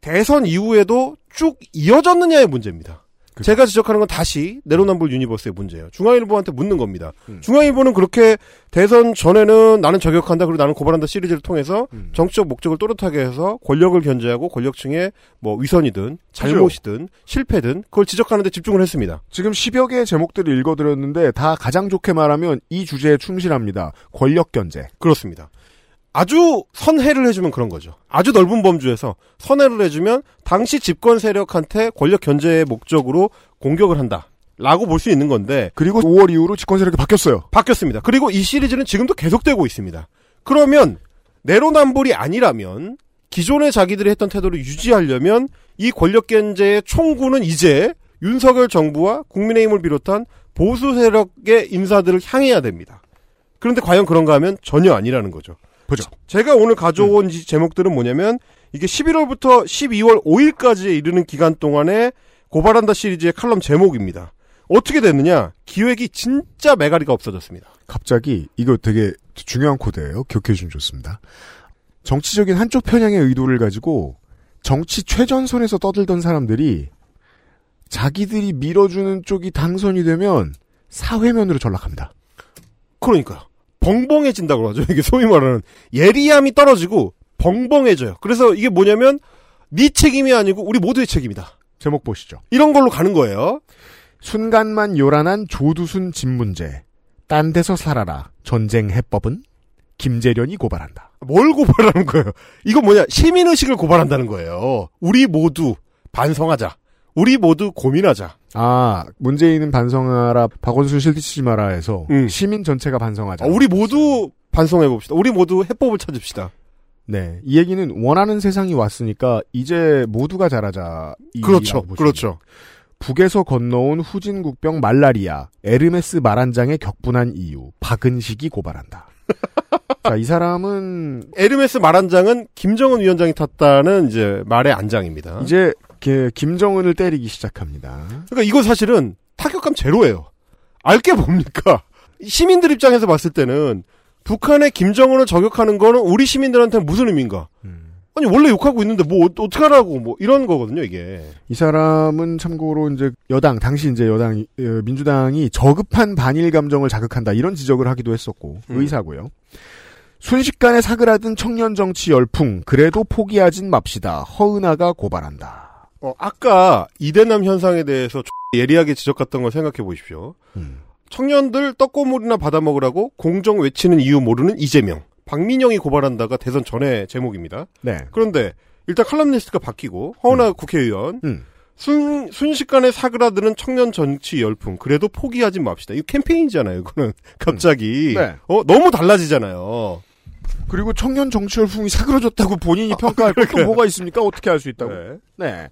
대선 이후에도 쭉 이어졌느냐의 문제입니다. 그죠. 제가 지적하는 건 다시 내로남불 universe의 문제예요. 중앙일보한테 묻는 겁니다. 음. 중앙일보는 그렇게 대선 전에는 나는 저격한다 그리고 나는 고발한다 시리즈를 통해서 음. 정치적 목적을 또렷하게 해서 권력을 견제하고 권력층의 뭐 위선이든 잘못이든 실패든 그걸 지적하는데 집중을 했습니다. 지금 10여 개의 제목들을 읽어드렸는데 다 가장 좋게 말하면 이 주제에 충실합니다. 권력 견제. 그렇습니다. 아주 선회를 해주면 그런 거죠. 아주 넓은 범주에서 선회를 해주면 당시 집권 세력한테 권력 견제의 목적으로 공격을 한다. 라고 볼 수 있는 건데 그리고 5월 이후로 집권 세력이 바뀌었어요. 바뀌었습니다. 그리고 이 시리즈는 지금도 계속되고 있습니다. 그러면 내로남불이 아니라면 기존의 자기들이 했던 태도를 유지하려면 이 권력 견제의 총구는 이제 윤석열 정부와 국민의힘을 비롯한 보수 세력의 인사들을 향해야 됩니다. 그런데 과연 그런가 하면 전혀 아니라는 거죠. 보죠. 제가 오늘 가져온 이 제목들은 뭐냐면 이게 11월부터 12월 5일까지에 이르는 기간 동안에 고발한다 시리즈의 칼럼 제목입니다. 어떻게 됐느냐? 기획이 진짜 메가리가 없어졌습니다. 갑자기 이거 되게 중요한 코드예요. 기억해 주시면 좋습니다. 정치적인 한쪽 편향의 의도를 가지고 정치 최전선에서 떠들던 사람들이 자기들이 밀어주는 쪽이 당선이 되면 사회면으로 전락합니다. 그러니까요. 벙벙해진다고 하죠. 이게 소위 말하는 예리함이 떨어지고 벙벙해져요. 그래서 이게 뭐냐면 네 책임이 아니고 우리 모두의 책임이다. 제목 보시죠. 이런 걸로 가는 거예요. 순간만 요란한 조두순 집 문제. 딴 데서 살아라. 전쟁 해법은 김재련이 고발한다. 뭘 고발하는 거예요? 이거 뭐냐? 시민의식을 고발한다는 거예요. 우리 모두 반성하자. 우리 모두 고민하자. 아, 문재인은 반성하라, 박원순 실드치지 마라 해서 음. 시민 전체가 반성하자. 아, 우리 모두 반성해 봅시다. 우리 모두 해법을 찾읍시다. 네. 이 얘기는 원하는 세상이 왔으니까 이제 모두가 잘하자. 그렇죠. 그렇죠. 북에서 건너온 후진국병 말라리아, 에르메스 말한장에 격분한 이유, 박은식이 고발한다. 자, 이 사람은 에르메스 말한장은 김정은 위원장이 탔다는 이제 말의 안장입니다. 이제 게- 김정은을 때리기 시작합니다. 그러니까 이거 사실은 타격감 제로예요. 알게 뭡니까? 시민들 입장에서 봤을 때는 북한의 김정은을 저격하는 거는 우리 시민들한테는 무슨 의미인가? 음. 아니 원래 욕하고 있는데 뭐 어- 어떡하라고 뭐 이런 거거든요 이게. 이 사람은 참고로 이제 여당 당시 이제 여당 어, 민주당이 저급한 반일 감정을 자극한다 이런 지적을 하기도 했었고 음. 의사고요. 순식간에 사그라든 청년 정치 열풍 그래도 포기하진 맙시다. 허은하가 고발한다. 어, 아까 이대남 현상에 대해서 예리하게 지적했던 걸 생각해 보십시오. 음. 청년들 떡고물이나 받아 먹으라고 공정 외치는 이유 모르는 이재명. 박민영이 고발한다가 대선 전에 제목입니다. 네. 그런데 일단 칼럼니스트가 바뀌고 허은하 국회의원 음. 순, 순식간에 사그라드는 청년 정치 열풍 그래도 포기하지 맙시다. 이거 캠페인이잖아요. 이거는 갑자기 네. 어 너무 달라지잖아요. 그리고 청년 정치 열풍이 사그러졌다고 본인이 평가할 것도. 뭐가 있습니까? 어떻게 할 수 있다고? 네. 네.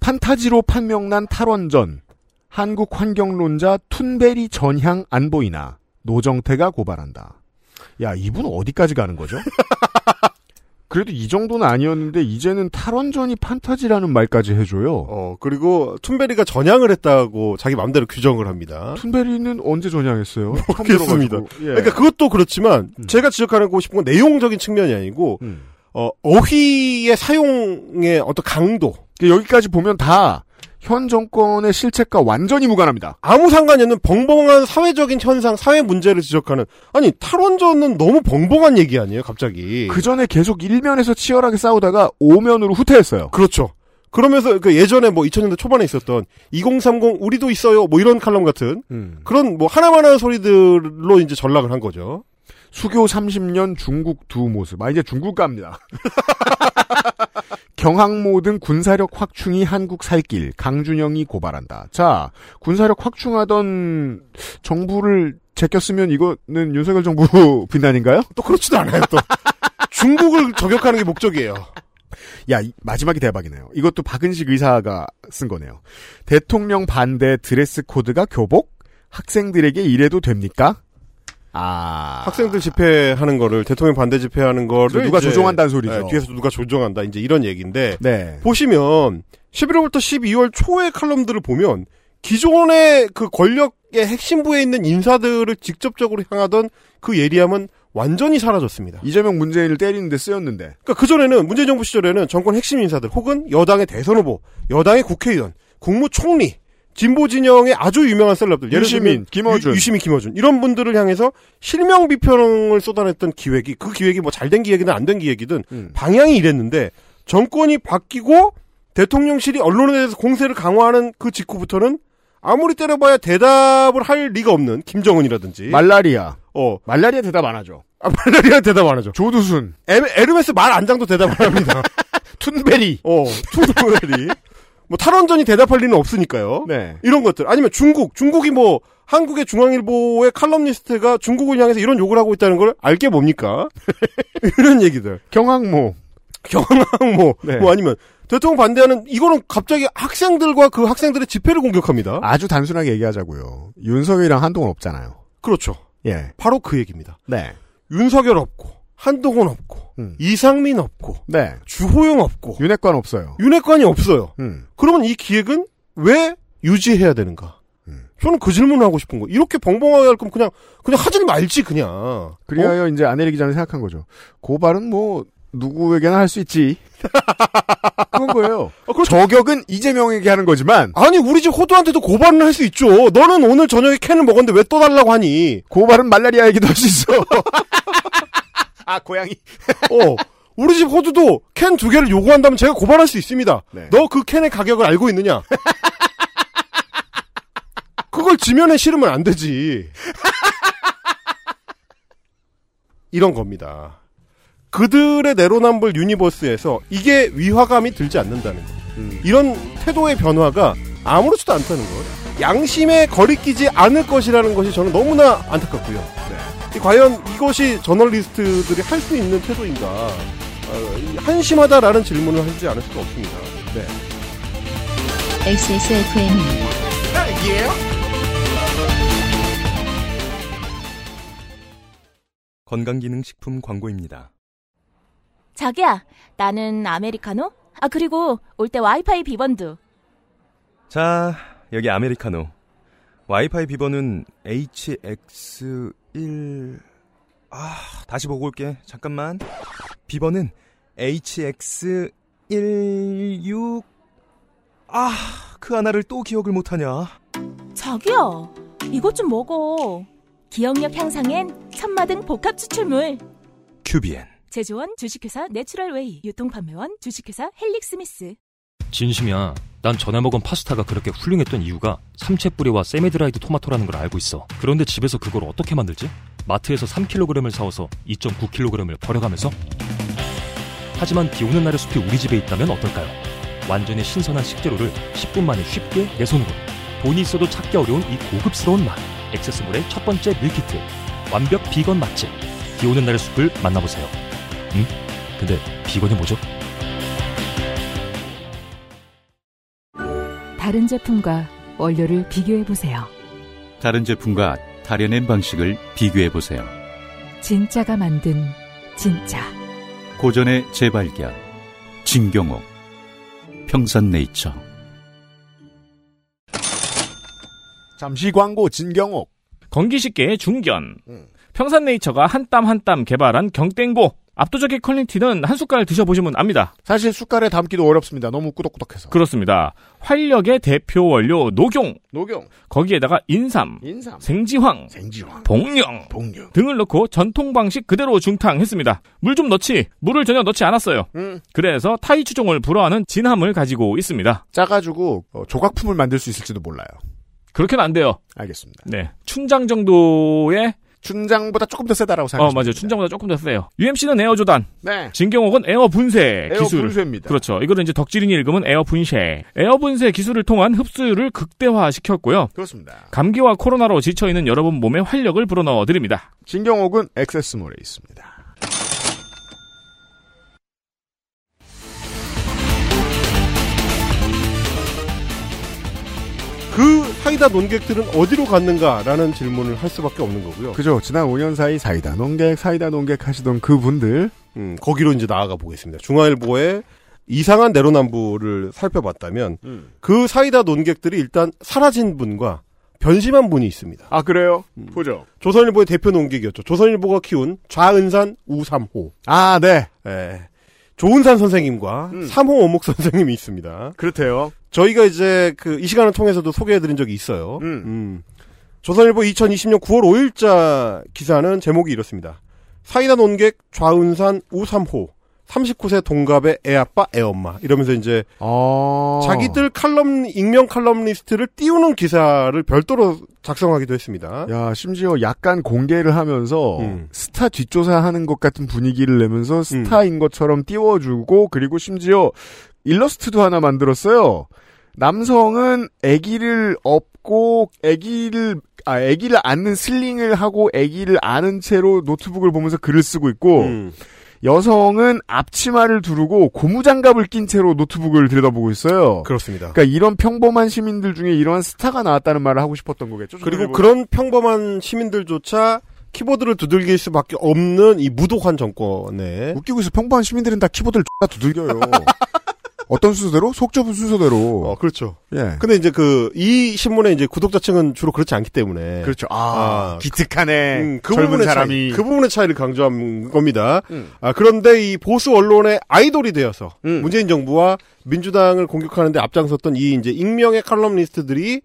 판타지로 판명난 탈원전. 한국 환경론자 툰베리 전향 안 보이나. 노정태가 고발한다. 야, 이분 어디까지 가는 거죠? 그래도 이 정도는 아니었는데 이제는 탈원전이 판타지라는 말까지 해줘요. 어 그리고 툰베리가 전향을 했다고 자기 마음대로 규정을 합니다. 툰베리는 언제 전향했어요? 모르겠습니다. 예. 그러니까 그것도 그렇지만 음. 제가 지적하고 싶은 건 내용적인 측면이 아니고 음. 어, 어휘의 사용의 어떤 강도 여기까지 보면 다 현 정권의 실책과 완전히 무관합니다. 아무 상관이 없는 벙벙한 사회적인 현상, 사회 문제를 지적하는 아니 탈원전은 너무 벙벙한 얘기 아니에요, 갑자기. 그 전에 계속 일면에서 치열하게 싸우다가 오면으로 후퇴했어요. 그렇죠. 그러면서 그 예전에 뭐 2000년대 초반에 있었던 2030 우리도 있어요, 뭐 이런 칼럼 같은 음. 그런 뭐 하나만 하는 소리들로 이제 전락을 한 거죠. 수교 30년 중국 두 모습. 아, 이제 중국 갑니다. 경항모 등 군사력 확충이 한국 살길. 강준영이 고발한다. 자, 군사력 확충하던 정부를 제꼈으면 이거는 윤석열 정부 비난인가요? 또 그렇지도 않아요, 또. 중국을 저격하는 게 목적이에요. 야, 이- 마지막이 대박이네요. 이것도 박은식 의사가 쓴 거네요. 대통령 반대 드레스 코드가 교복? 학생들에게 이래도 됩니까? 아. 학생들 집회하는 거를 대통령 반대 집회하는 거를 누가 이제, 조종한다는 소리죠. 네, 뒤에서 누가 조종한다 이제 이런 얘기인데 네. 보시면 11월부터 12월 초의 칼럼들을 보면 기존의 그 권력의 핵심부에 있는 인사들을 직접적으로 향하던 그 예리함은 완전히 사라졌습니다. 이재명 문재인을 때리는데 쓰였는데. 그러니까 그전에는 문재인 정부 시절에는 정권 핵심 인사들 혹은 여당의 대선 후보, 여당의 국회의원, 국무총리, 진보 진영의 아주 유명한 셀럽들, 예를 유시민, 김어준. 유, 시민 김어준 이런 분들을 향해서 실명 비평을 쏟아냈던 기획이 그 기획이 뭐 잘된 기획이든 안 된 기획이든 음. 방향이 이랬는데 정권이 바뀌고 대통령실이 언론에 대해서 공세를 강화하는 그 직후부터는 아무리 때려봐야 대답을 할 리가 없는 김정은이라든지 말라리아. 어 말라리아 대답 안 하죠. 아, 말라리아 대답 안 하죠. 조두순. 에, 에르메스 말 안장도 대답 안 합니다. 툰베리. 어, 투도벨이. 뭐 탈원전이 대답할 리는 없으니까요. 네. 이런 것들. 아니면 중국. 중국이 뭐 한국의 중앙일보의 칼럼니스트가 중국을 향해서 이런 욕을 하고 있다는 걸 알게 뭡니까? 이런 얘기들. 경항모. 경항 뭐, 네. 뭐 아니면 대통령 반대하는 이거는 갑자기 학생들과 그 학생들의 집회를 공격합니다. 아주 단순하게 얘기하자고요. 윤석열이랑 한동훈 없잖아요. 그렇죠. 예. 바로 그 얘기입니다. 네. 윤석열 없고 한동훈 없고 음. 이상민 없고 네. 주호영 없고 윤핵관 없어요. 윤핵관이 없어요. 음. 그러면 이 기획은 왜 유지해야 되는가? 음. 저는 그 질문을 하고 싶은 거. 이렇게 벙벙하게 할 거면 그냥 그냥 하지 말지 그냥. 그리하여 이제 안혜리 기자는 생각한 거죠. 고발은 뭐 누구에게나 할 수 있지. 그건 거예요. 어? 아, 그렇죠. 저격은 이재명에게 하는 거지만 아니 우리 집 호두한테도 고발은 할 수 있죠. 너는 오늘 저녁에 캔을 먹었는데 왜 또 달라고 하니? 고발은 말라리아에게도 할 수 있어. 아 고양이. 어. 우리 집 호두도 캔 두 개를 요구한다면 제가 고발할 수 있습니다. 네. 너그 캔의 가격을 알고 있느냐? 그걸 지면에 실으면 안 되지. 이런 겁니다. 그들의 내로남불 universe에서 이게 위화감이 들지 않는다는 것. 음. 이런 태도의 변화가 아무렇지도 않다는 것. 양심에 거리끼지 않을 것이라는 것이 저는 너무나 안타깝고요. 이 과연 이것이 저널리스트들이 할 수 있는 태도인가? 어, 이 한심하다라는 질문을 하지 않을 수가 없습니다. 네. XSFM입니다. 건강기능식품 광고입니다. 자기야, 나는 아메리카노? 아, 그리고 올 때 와이파이 비번도. 자, 여기 아메리카노. 와이파이 비번은 HX1... 아, 다시 보고 올게. 잠깐만. 비번은 HX16 아, 그 하나를 또 기억을 못하냐? 자기야, 이것 좀 먹어. 기억력 향상엔 천마등 복합 추출물. 큐비엔 제조원 주식회사 내추럴웨이 유통판매원 주식회사 헬릭스미스. 진심이야. 난 전에 먹은 파스타가 그렇게 훌륭했던 이유가 삼채 뿌리와 semi-dried 토마토라는 걸 알고 있어. 그런데 집에서 그걸 어떻게 만들지? 마트에서 3kg을 사와서 2.9kg을 버려가면서? 하지만 비 오는 날의 숲이 우리 집에 있다면 어떨까요? 완전히 신선한 식재료를 10분 만에 쉽게 내 손으로. 돈이 있어도 찾기 어려운 이 고급스러운 맛. 액세스몰의 첫 번째 밀키트. 완벽 비건 맛집. 비 오는 날의 숲을 만나보세요. 응? 근데 비건이 뭐죠? 다른 제품과 원료를 비교해 보세요. 다른 제품과 다려낸 방식을 비교해 보세요. 진짜가 만든 진짜. 고전의 재발견. 진경옥. 평산네이처. 잠시 광고 진경옥. 건기식계의 중견. 평산네이처가 한 땀 한 땀 개발한 경땡보. 압도적인 퀄리티는 한 숟갈 드셔보시면 압니다. 사실 숟갈에 담기도 어렵습니다. 너무 꾸덕꾸덕해서. 그렇습니다. 활력의 대표 원료 녹용. 녹용. 거기에다가 인삼, 인삼. 생지황, 생지황. 복령, 복류. 등을 넣고 전통 방식 그대로 중탕했습니다. 물 좀 넣지 물을 전혀 넣지 않았어요. 음. 그래서 타이 추종을 불허하는 진함을 가지고 있습니다. 짜가지고 어, 조각품을 만들 수 있을지도 몰라요. 그렇게는 안 돼요. 알겠습니다. 네. 춘장 정도의 춘장보다 조금 더 세다라고 어 생각합니다. 맞아요. 춘장보다 조금 더 세요. UMC는 에어 조단, 네. 진경옥은 에어 분쇄 에어 기술. 분쇄입니다. 그렇죠. 이거를 이제 독일인이 읽으면 에어 분쇄. 에어 분쇄 기술을 통한 흡수율을 극대화시켰고요. 그렇습니다. 감기와 코로나로 지쳐 있는 여러분 몸에 활력을 불어넣어 드립니다. 진경옥은 액세스몰에 있습니다. 사이다 논객들은 어디로 갔는가라는 질문을 할 수밖에 없는 거고요. 그죠. 지난 5년 사이 사이다 농객, 사이다 농객 하시던 그분들. 음, 거기로 이제 나아가 보겠습니다. 중앙일보의 이상한 내로남불을 살펴봤다면 그 사이다 논객들이 일단 사라진 분과 변심한 분이 있습니다. 아, 그래요? 보죠. 조선일보의 대표 논객이었죠. 조선일보가 키운 좌은산 우삼호. 아, 네. 예. 조은산 선생님과 음. 삼호 어묵 선생님이 있습니다. 그렇대요. 저희가 이제 그 이 시간을 통해서도 소개해드린 적이 있어요. 음. 음. 조선일보 2020년 9월 5일자 기사는 제목이 이렇습니다. 사이다 논객 좌은산 우삼호 39세 동갑의 애아빠 애엄마 이러면서 이제 어. 자기들 칼럼 익명 칼럼니스트를 띄우는 기사를 별도로 작성하기도 했습니다. 야, 심지어 약간 공개를 하면서 음. 스타 뒷조사하는 것 같은 분위기를 내면서 스타인 것처럼 띄워주고 그리고 심지어 일러스트도 하나 만들었어요. 남성은 아기를 업고 아기를 아 아기를 안는 sling을 하고 아기를 아는 채로 노트북을 보면서 글을 쓰고 있고 음. 여성은 앞치마를 두르고 고무장갑을 낀 채로 노트북을 들여다보고 있어요. 그렇습니다. 그러니까 이런 평범한 시민들 중에 이러한 스타가 나왔다는 말을 하고 싶었던 거겠죠. 그리고 조선일보. 그런 평범한 시민들조차 키보드를 두들길 수밖에 없는 이 무독한 정권에 웃기고 있어. 평범한 시민들은 다 키보드를 X나 두들겨요. 어떤 순서대로? 속 좁은 순서대로. 어 그렇죠. 예. 근데 이제 그 이 신문의 이제 구독자층은 주로 그렇지 않기 때문에 그렇죠. 아, 아, 기특하네. 음, 그 젊은 부분의 사람이. 차이, 그 부분의 차이를 강조한 겁니다. 음. 아, 그런데 이 보수 언론의 아이돌이 되어서 음. 문재인 정부와 민주당을 공격하는데 앞장섰던 이 이제 익명의 칼럼니스트들이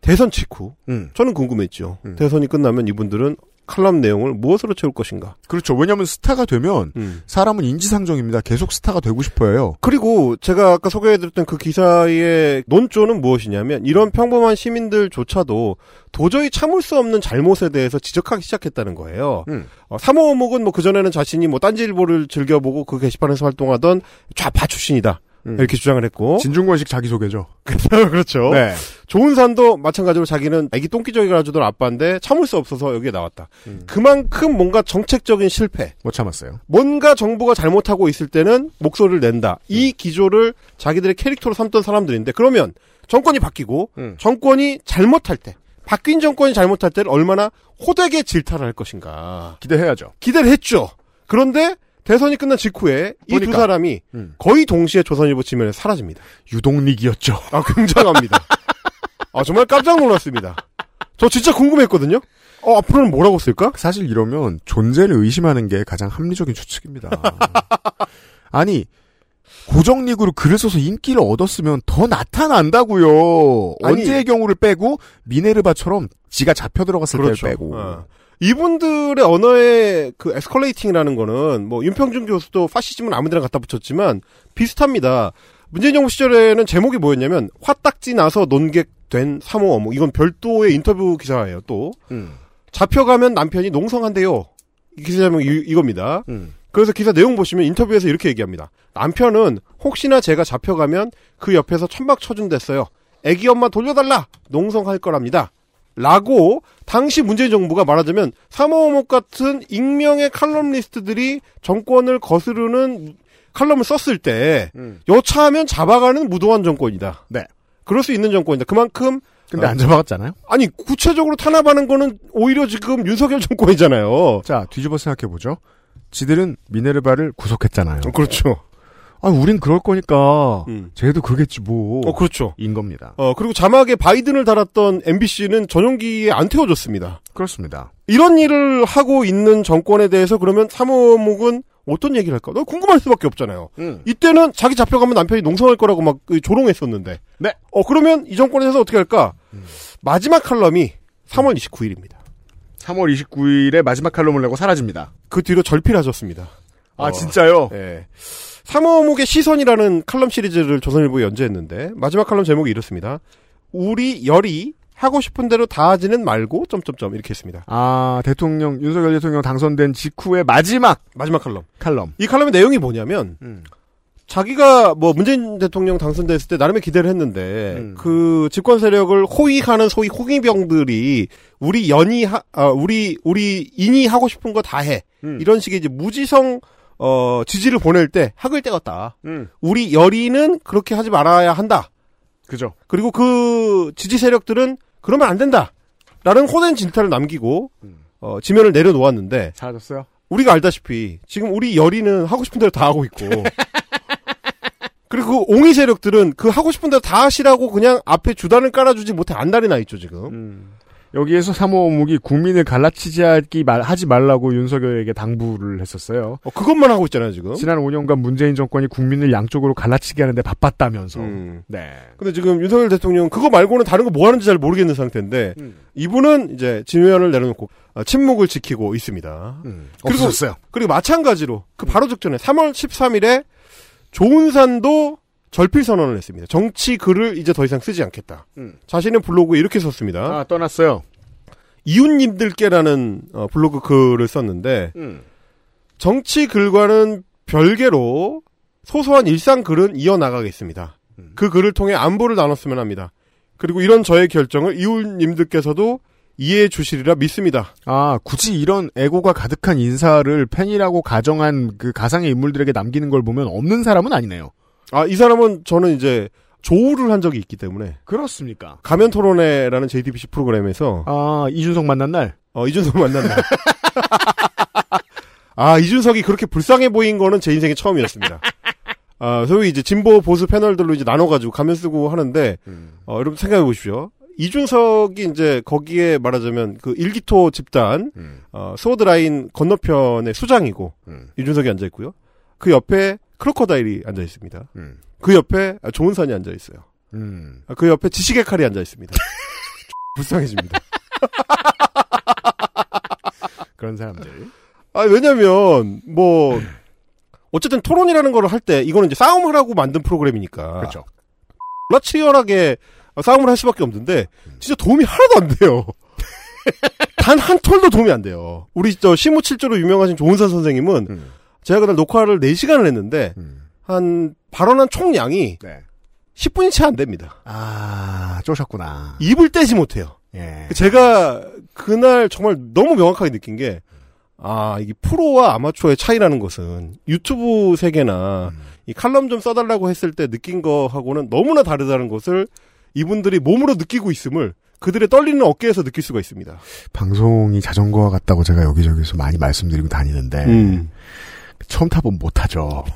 대선 직후 음. 저는 궁금했죠. 음. 대선이 끝나면 이분들은 칼럼 내용을 무엇으로 채울 것인가. 그렇죠. 왜냐하면 스타가 되면 음. 사람은 인지상정입니다. 계속 스타가 되고 싶어요. 그리고 제가 아까 소개해드렸던 그 기사의 논조는 무엇이냐면 이런 평범한 시민들조차도 도저히 참을 수 없는 잘못에 대해서 지적하기 시작했다는 거예요. 음. 어, 삼호어묵은 뭐 그전에는 자신이 뭐 딴지일보를 즐겨보고 그 게시판에서 활동하던 좌파 출신이다. 음. 이렇게 주장을 했고. 진중권식 자기소개죠. 그렇죠. 네. 조은산도 마찬가지로 자기는 아기 똥기저귀 가지던 아빠인데 참을 수 없어서 여기에 나왔다. 음. 그만큼 뭔가 정책적인 실패, 못 참았어요. 뭔가 정부가 잘못하고 있을 때는 목소리를 낸다. 이 기조를 자기들의 캐릭터로 삼던 사람들인데 그러면 정권이 바뀌고 음. 정권이 잘못할 때 바뀐 정권이 잘못할 때를 얼마나 호되게 질타를 할 것인가 기대해야죠. 기대를 했죠. 그런데 대선이 끝난 직후에 이 두. 사람이 음. 거의 동시에 조선일보 지면에 사라집니다. 유동릭이었죠. 아 굉장합니다. 아 정말 깜짝 놀랐습니다. 저 진짜 궁금했거든요. 어 앞으로는 뭐라고 쓸까? 사실 이러면 존재를 의심하는 게 가장 합리적인 추측입니다. 아니 고정리그로 글을 써서 인기를 얻었으면 더 나타난다고요. 아니- 언제의 경우를 빼고 미네르바처럼 지가 잡혀 들어갔을 때를 빼고. 어. 이분들의 언어의 그 에스컬레이팅이라는 거는 뭐 윤평준 교수도 파시즘은 아무데나 갖다 붙였지만 비슷합니다. 문재인 정부 시절에는 제목이 뭐였냐면 화딱지 나서 논객된 3호 어묵 이건 별도의 인터뷰 기사예요. 또 음. 잡혀가면 남편이 농성한대요. 이 기사 제목이 이- 이겁니다. 음. 그래서 기사 내용 보시면 인터뷰에서 이렇게 얘기합니다. 남편은 혹시나 제가 잡혀가면 그 옆에서 천막 쳐준댔어요. 애기 엄마 돌려달라! 농성할 거랍니다. 라고 당시 문재인 정부가 말하자면 사모어목 같은 익명의 칼럼니스트들이 정권을 거스르는 칼럼을 썼을 때 음. 여차하면 잡아가는 무도한 정권이다. 네. 그럴 수 있는 정권이다. 그만큼 근데 어, 안 잡아갔잖아요. 아니 구체적으로 탄압하는 거는 오히려 지금 윤석열 정권이잖아요. 자 뒤집어 생각해 보죠. 지들은 미네르바를 구속했잖아요. 그렇죠. 아, 우린 그럴 거니까 음. 쟤도 그러겠지 뭐. 어 그렇죠. 인 겁니다. 어 그리고 자막에 바이든을 달았던 MBC는 전용기에 안 태워줬습니다. 그렇습니다. 이런 일을 하고 있는 정권에 대해서 그러면 사모목은 어떤 얘기를 할까? 너 궁금할 수밖에 없잖아요. 음. 이때는 자기 잡혀가면 남편이 농성할 거라고 막 조롱했었는데. 네. 어 그러면 이 정권에서 어떻게 할까? 마지막 칼럼이 3월 29일입니다. 3월 29일에 마지막 칼럼을 내고 사라집니다. 그 뒤로 절필하셨습니다. 아 어. 진짜요? 예. 삼어목의 시선이라는 칼럼 시리즈를 조선일보에 연재했는데 마지막 칼럼 제목이 이렇습니다. 우리 열이 하고 싶은 대로 다 하지는 말고 점점점 이렇게 했습니다. 아 대통령 윤석열 대통령 당선된 직후의 마지막 마지막 칼럼. 칼럼. 이 칼럼의 내용이 뭐냐면 음. 자기가 뭐 문재인 대통령 당선됐을 때 나름의 기대를 했는데 음. 그 집권 세력을 호위하는 소위 호위병들이 우리 연이 하, 아, 우리 우리 인이 하고 싶은 거 다 해. 음. 이런 식의 이제 무지성 어 지지를 보낼 때 학을 때었다. 음. 우리 열이는 그렇게 하지 말아야 한다. 그죠. 그리고 그 지지 세력들은 그러면 안 된다. 라는 호된 진타를 남기고 음. 어, 지면을 내려놓았는데 사라졌어요. 우리가 알다시피 지금 우리 열이는 하고 싶은 대로 다 하고 있고 그리고 그 옹이 세력들은 그 하고 싶은 대로 다 하시라고 그냥 앞에 주단을 깔아주지 못해 안달이 나 있죠 지금. 음. 여기에서 사모목이 국민을 갈라치지 하지 말라고 윤석열에게 당부를 했었어요. 어, 그것만 하고 있잖아요 지금. 지난 5년간 문재인 정권이 국민을 양쪽으로 갈라치게 하는데 바빴다면서. 음. 네. 근데 지금 윤석열 대통령 그거 말고는 다른 거 뭐 하는지 잘 모르겠는 상태인데 음. 이분은 이제 진면을 내려놓고 어, 침묵을 지키고 있습니다. 음. 그리고- 없었어요. 그리고 마찬가지로 그 바로 직전에 3월 13일에 조은산도 절필 선언을 했습니다. 정치 글을 이제 더 이상 쓰지 않겠다. 음. 자신의 블로그에 이렇게 썼습니다. 아 떠났어요. 이웃님들께라는 어, 블로그 글을 썼는데 음. 정치 글과는 별개로 소소한 일상 글은 이어나가겠습니다. 음. 그 글을 통해 안부를 나눴으면 합니다. 그리고 이런 저의 결정을 이웃님들께서도 이해해 주시리라 믿습니다. 아, 굳이 이런 애고가 가득한 인사를 팬이라고 가정한 그 가상의 인물들에게 남기는 걸 보면 없는 사람은 아니네요. 아, 이 사람은 저는 이제 조우를 한 적이 있기 때문에 그렇습니까? 가면 토론회라는 JTBC 프로그램에서 아, 이준석 만난 날? 어, 이준석 만났나. 아, 이준석이 그렇게 불쌍해 보인 거는 제 인생의 처음이었습니다. 아, 소위 이제 진보 보수 패널들로 이제 나눠가지고 가면 쓰고 하는데, 어, 여러분 생각해 보십시오. 이준석이 이제 거기에 말하자면 그 일기토 집단, 음. 어, 스워드라인 건너편의 수장이고, 음. 이준석이 앉아있고요. 그 옆에 크로커다일이 앉아 있습니다. 음. 그 옆에 아, 조은선이 앉아 있어요. 음. 아, 그 옆에 지시개 칼이 앉아 있습니다. 불쌍해집니다. 그런 사람들. 아, 왜냐면, 뭐, 어쨌든 토론이라는 걸 할 때, 이거는 이제 싸움을 하고 만든 프로그램이니까. 그렇죠. 졸라 치열하게 싸움을 할 수밖에 없는데, 진짜 도움이 하나도 안 돼요. 단 한 톨도 도움이 안 돼요. 우리 저 시무 칠조로 유명하신 조은선 선생님은, 음. 제가 그날 녹화를 4시간을 했는데, 음. 한, 발언한 총량이 네. 10분이 채 안 됩니다. 아, 쪼셨구나. 입을 떼지 못해요. 예. 제가 그날 정말 너무 명확하게 느낀 게, 아, 이게 프로와 아마추어의 차이라는 것은 유튜브 세계나 음. 이 칼럼 좀 써달라고 했을 때 느낀 거하고는 너무나 다르다는 것을 이분들이 몸으로 느끼고 있음을 그들의 떨리는 어깨에서 느낄 수가 있습니다. 방송이 자전거와 같다고 제가 여기저기서 많이 말씀드리고 다니는데, 음. 처음 타보면 못하죠.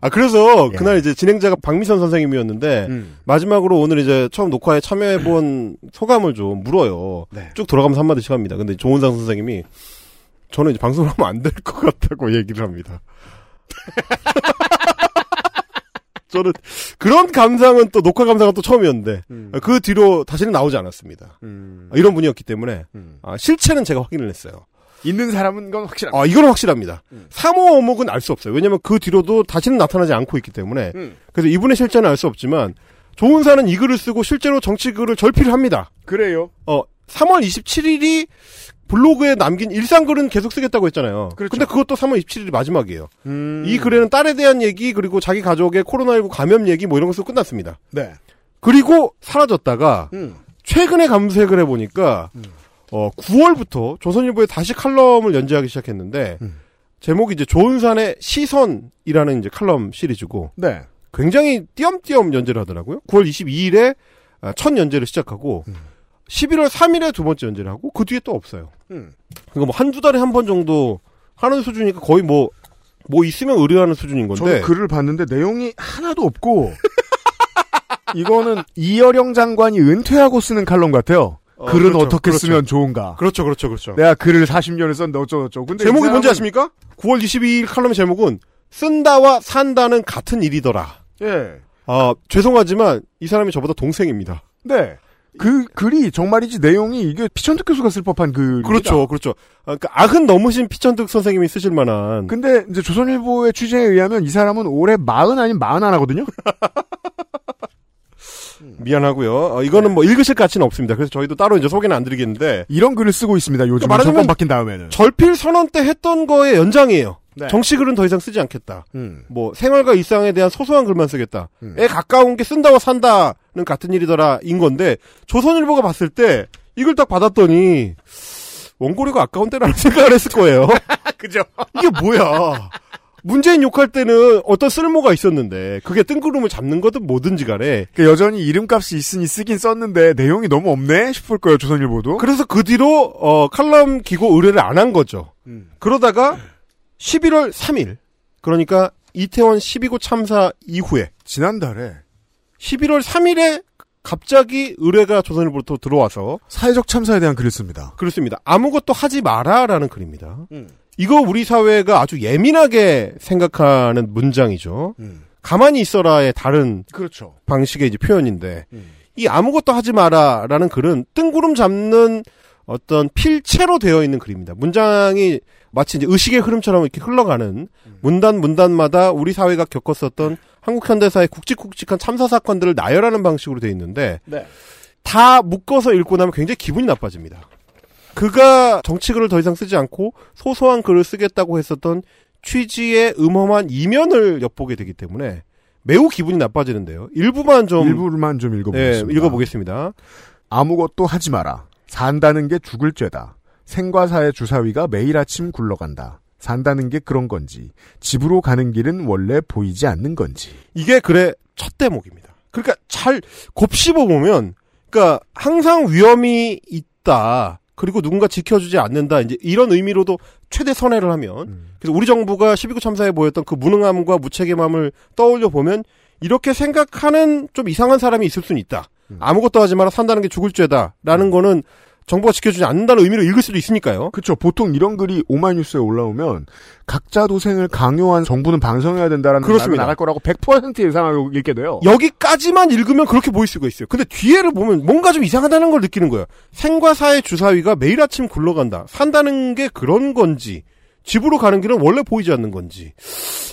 아, 그래서 예. 그날 이제 진행자가 박미선 선생님이었는데, 음. 마지막으로 오늘 이제 처음 녹화에 참여해본 소감을 좀 물어요. 네. 쭉 돌아가면서 한마디씩 합니다. 근데 조은상 선생님이 저는 이제 방송을 하면 안 될 것 같다고 얘기를 합니다. 저는 그런 감상은 또 녹화 감상은 또 처음이었는데 그 뒤로 다시는 나오지 않았습니다. 이런 분이었기 때문에 아, 실체는 제가 확인을 했어요. 있는 사람은 건 확실합니다. 아, 이건 확실합니다. 3호 어묵은 알 수 없어요. 왜냐면 그 뒤로도 다시는 나타나지 않고 있기 때문에. 음. 그래서 이분의 실체는 알 수 없지만, 조은사는 이 글을 쓰고 실제로 정치 글을 절필합니다. 그래요. 어, 3월 27일이 블로그에 남긴 일상 글은 계속 쓰겠다고 했잖아요. 그렇죠. 근데 그것도 3월 27일이 마지막이에요. 음. 이 글에는 딸에 대한 얘기, 그리고 자기 가족의 코로나19 감염 얘기 뭐 이런 거 쓰고 끝났습니다. 네. 그리고 사라졌다가, 음. 최근에 감색을 해보니까, 어, 9월부터 조선일보에 다시 칼럼을 연재하기 시작했는데, 음. 제목이 이제 조은산의 시선이라는 이제 칼럼 시리즈고, 네. 굉장히 띄엄띄엄 연재를 하더라고요. 9월 22일에 아, 첫 연재를 시작하고, 11월 3일에 두 번째 연재를 하고, 그 뒤에 또 없어요. 음. 그러니까 뭐 한두 달에 한 번 정도 하는 수준이니까 거의 뭐, 뭐 있으면 의뢰하는 수준인 건데. 저는 글을 봤는데 내용이 하나도 없고 이거는 이여령 장관이 은퇴하고 쓰는 칼럼 같아요. 어, 글은 그렇죠, 어떻게 그렇죠. 쓰면 좋은가. 그렇죠, 그렇죠, 그렇죠. 내가 글을 40년을 썼는데 어쩌고저쩌고. 근데 제목이 이 뭔지 아십니까? 9월 22일 칼럼의 제목은 쓴다와 산다는 같은 일이더라. 예. 아, 죄송하지만 이 사람이 저보다 동생입니다. 네. 그 글이 정말이지 내용이 이게 피천득 교수가 쓸 법한 글. 그렇죠, 그렇죠. 아, 그러니까 악은 넘으신 피천득 선생님이 쓰실 만한. 근데 이제 조선일보의 취재에 의하면 이 사람은 올해 마흔 아니면 마흔 하나거든요. 미안하고요. 어, 이거는 뭐 읽으실 가치는 없습니다. 그래서 저희도 따로 이제 소개는 안 드리겠는데. 이런 글을 쓰고 있습니다. 요즘 정권 바뀐 다음에는. 절필 선언 때 했던 거의 연장이에요. 네. 정치글은 더 이상 쓰지 않겠다. 음. 뭐 생활과 일상에 대한 소소한 글만 쓰겠다. 에 가까운 게 쓴다와 산다는 같은 일이더라 인 건데 조선일보가 봤을 때 이걸 딱 받았더니 원고료가 아까운 때라는 생각을 했을 거예요. 그죠? 이게 뭐야? 문재인 욕할 때는 어떤 쓸모가 있었는데 그게 뜬구름을 잡는 거든 뭐든지 간에 그 여전히 이름값이 있으니 쓰긴 썼는데 내용이 너무 없네 싶을 거예요 조선일보도. 그래서 그 뒤로 어, 칼럼 기고 의뢰를 안 한 거죠. 음. 그러다가 11월 3일 그러니까 이태원 12구 참사 이후에 지난달에 11월 3일에 갑자기 의뢰가 조선일보로 들어와서 사회적 참사에 대한 글을 씁니다. 그렇습니다. 아무것도 하지 마라라는 글입니다. 음. 이거 우리 사회가 아주 예민하게 생각하는 문장이죠. 음. 가만히 있어라의 다른 그렇죠. 방식의 이제 표현인데 음. 이 아무것도 하지 마라라는 글은 뜬구름 잡는 어떤 필체로 되어 있는 글입니다. 문장이 마치 이제 의식의 흐름처럼 이렇게 흘러가는 문단 문단마다 우리 사회가 겪었었던 한국 현대사의 굵직굵직한 참사 사건들을 나열하는 방식으로 되어 있는데 네. 다 묶어서 읽고 나면 굉장히 기분이 나빠집니다. 그가 정치글을 더 이상 쓰지 않고 소소한 글을 쓰겠다고 했었던 취지의 음험한 이면을 엿보게 되기 때문에 매우 기분이 나빠지는데요. 일부만 좀 일부만 좀 읽어보겠습니다. 네, 읽어보겠습니다. 아무것도 하지 마라. 산다는 게 죽을 죄다. 생과사의 주사위가 매일 아침 굴러간다. 산다는 게 그런 건지, 집으로 가는 길은 원래 보이지 않는 건지. 이게 글의 첫 대목입니다. 그러니까 잘 곱씹어 보면, 그러니까 항상 위험이 있다. 그리고 누군가 지켜주지 않는다. 이제 이런 의미로도 최대 선회를 하면, 그래서 우리 정부가 12구 참사에 보였던 그 무능함과 무책임함을 떠올려 보면 이렇게 생각하는 좀 이상한 사람이 있을 수는 있다. 아무것도 하지 마라 산다는 게 죽을 죄다라는 거는 정부가 지켜주지 않는다는 의미로 읽을 수도 있으니까요. 그렇죠. 보통 이런 글이 오마이뉴스에 올라오면 각자 도생을 강요한 정부는 반성해야 된다라는 그렇습니다. 나갈 거라고 100% 예상하고 읽게 돼요. 여기까지만 읽으면 그렇게 보일 수가 있어요. 근데 뒤에를 보면 뭔가 좀 이상하다는 걸 느끼는 거예요. 생과 사의 주사위가 매일 아침 굴러간다. 산다는 게 그런 건지, 집으로 가는 길은 원래 보이지 않는 건지.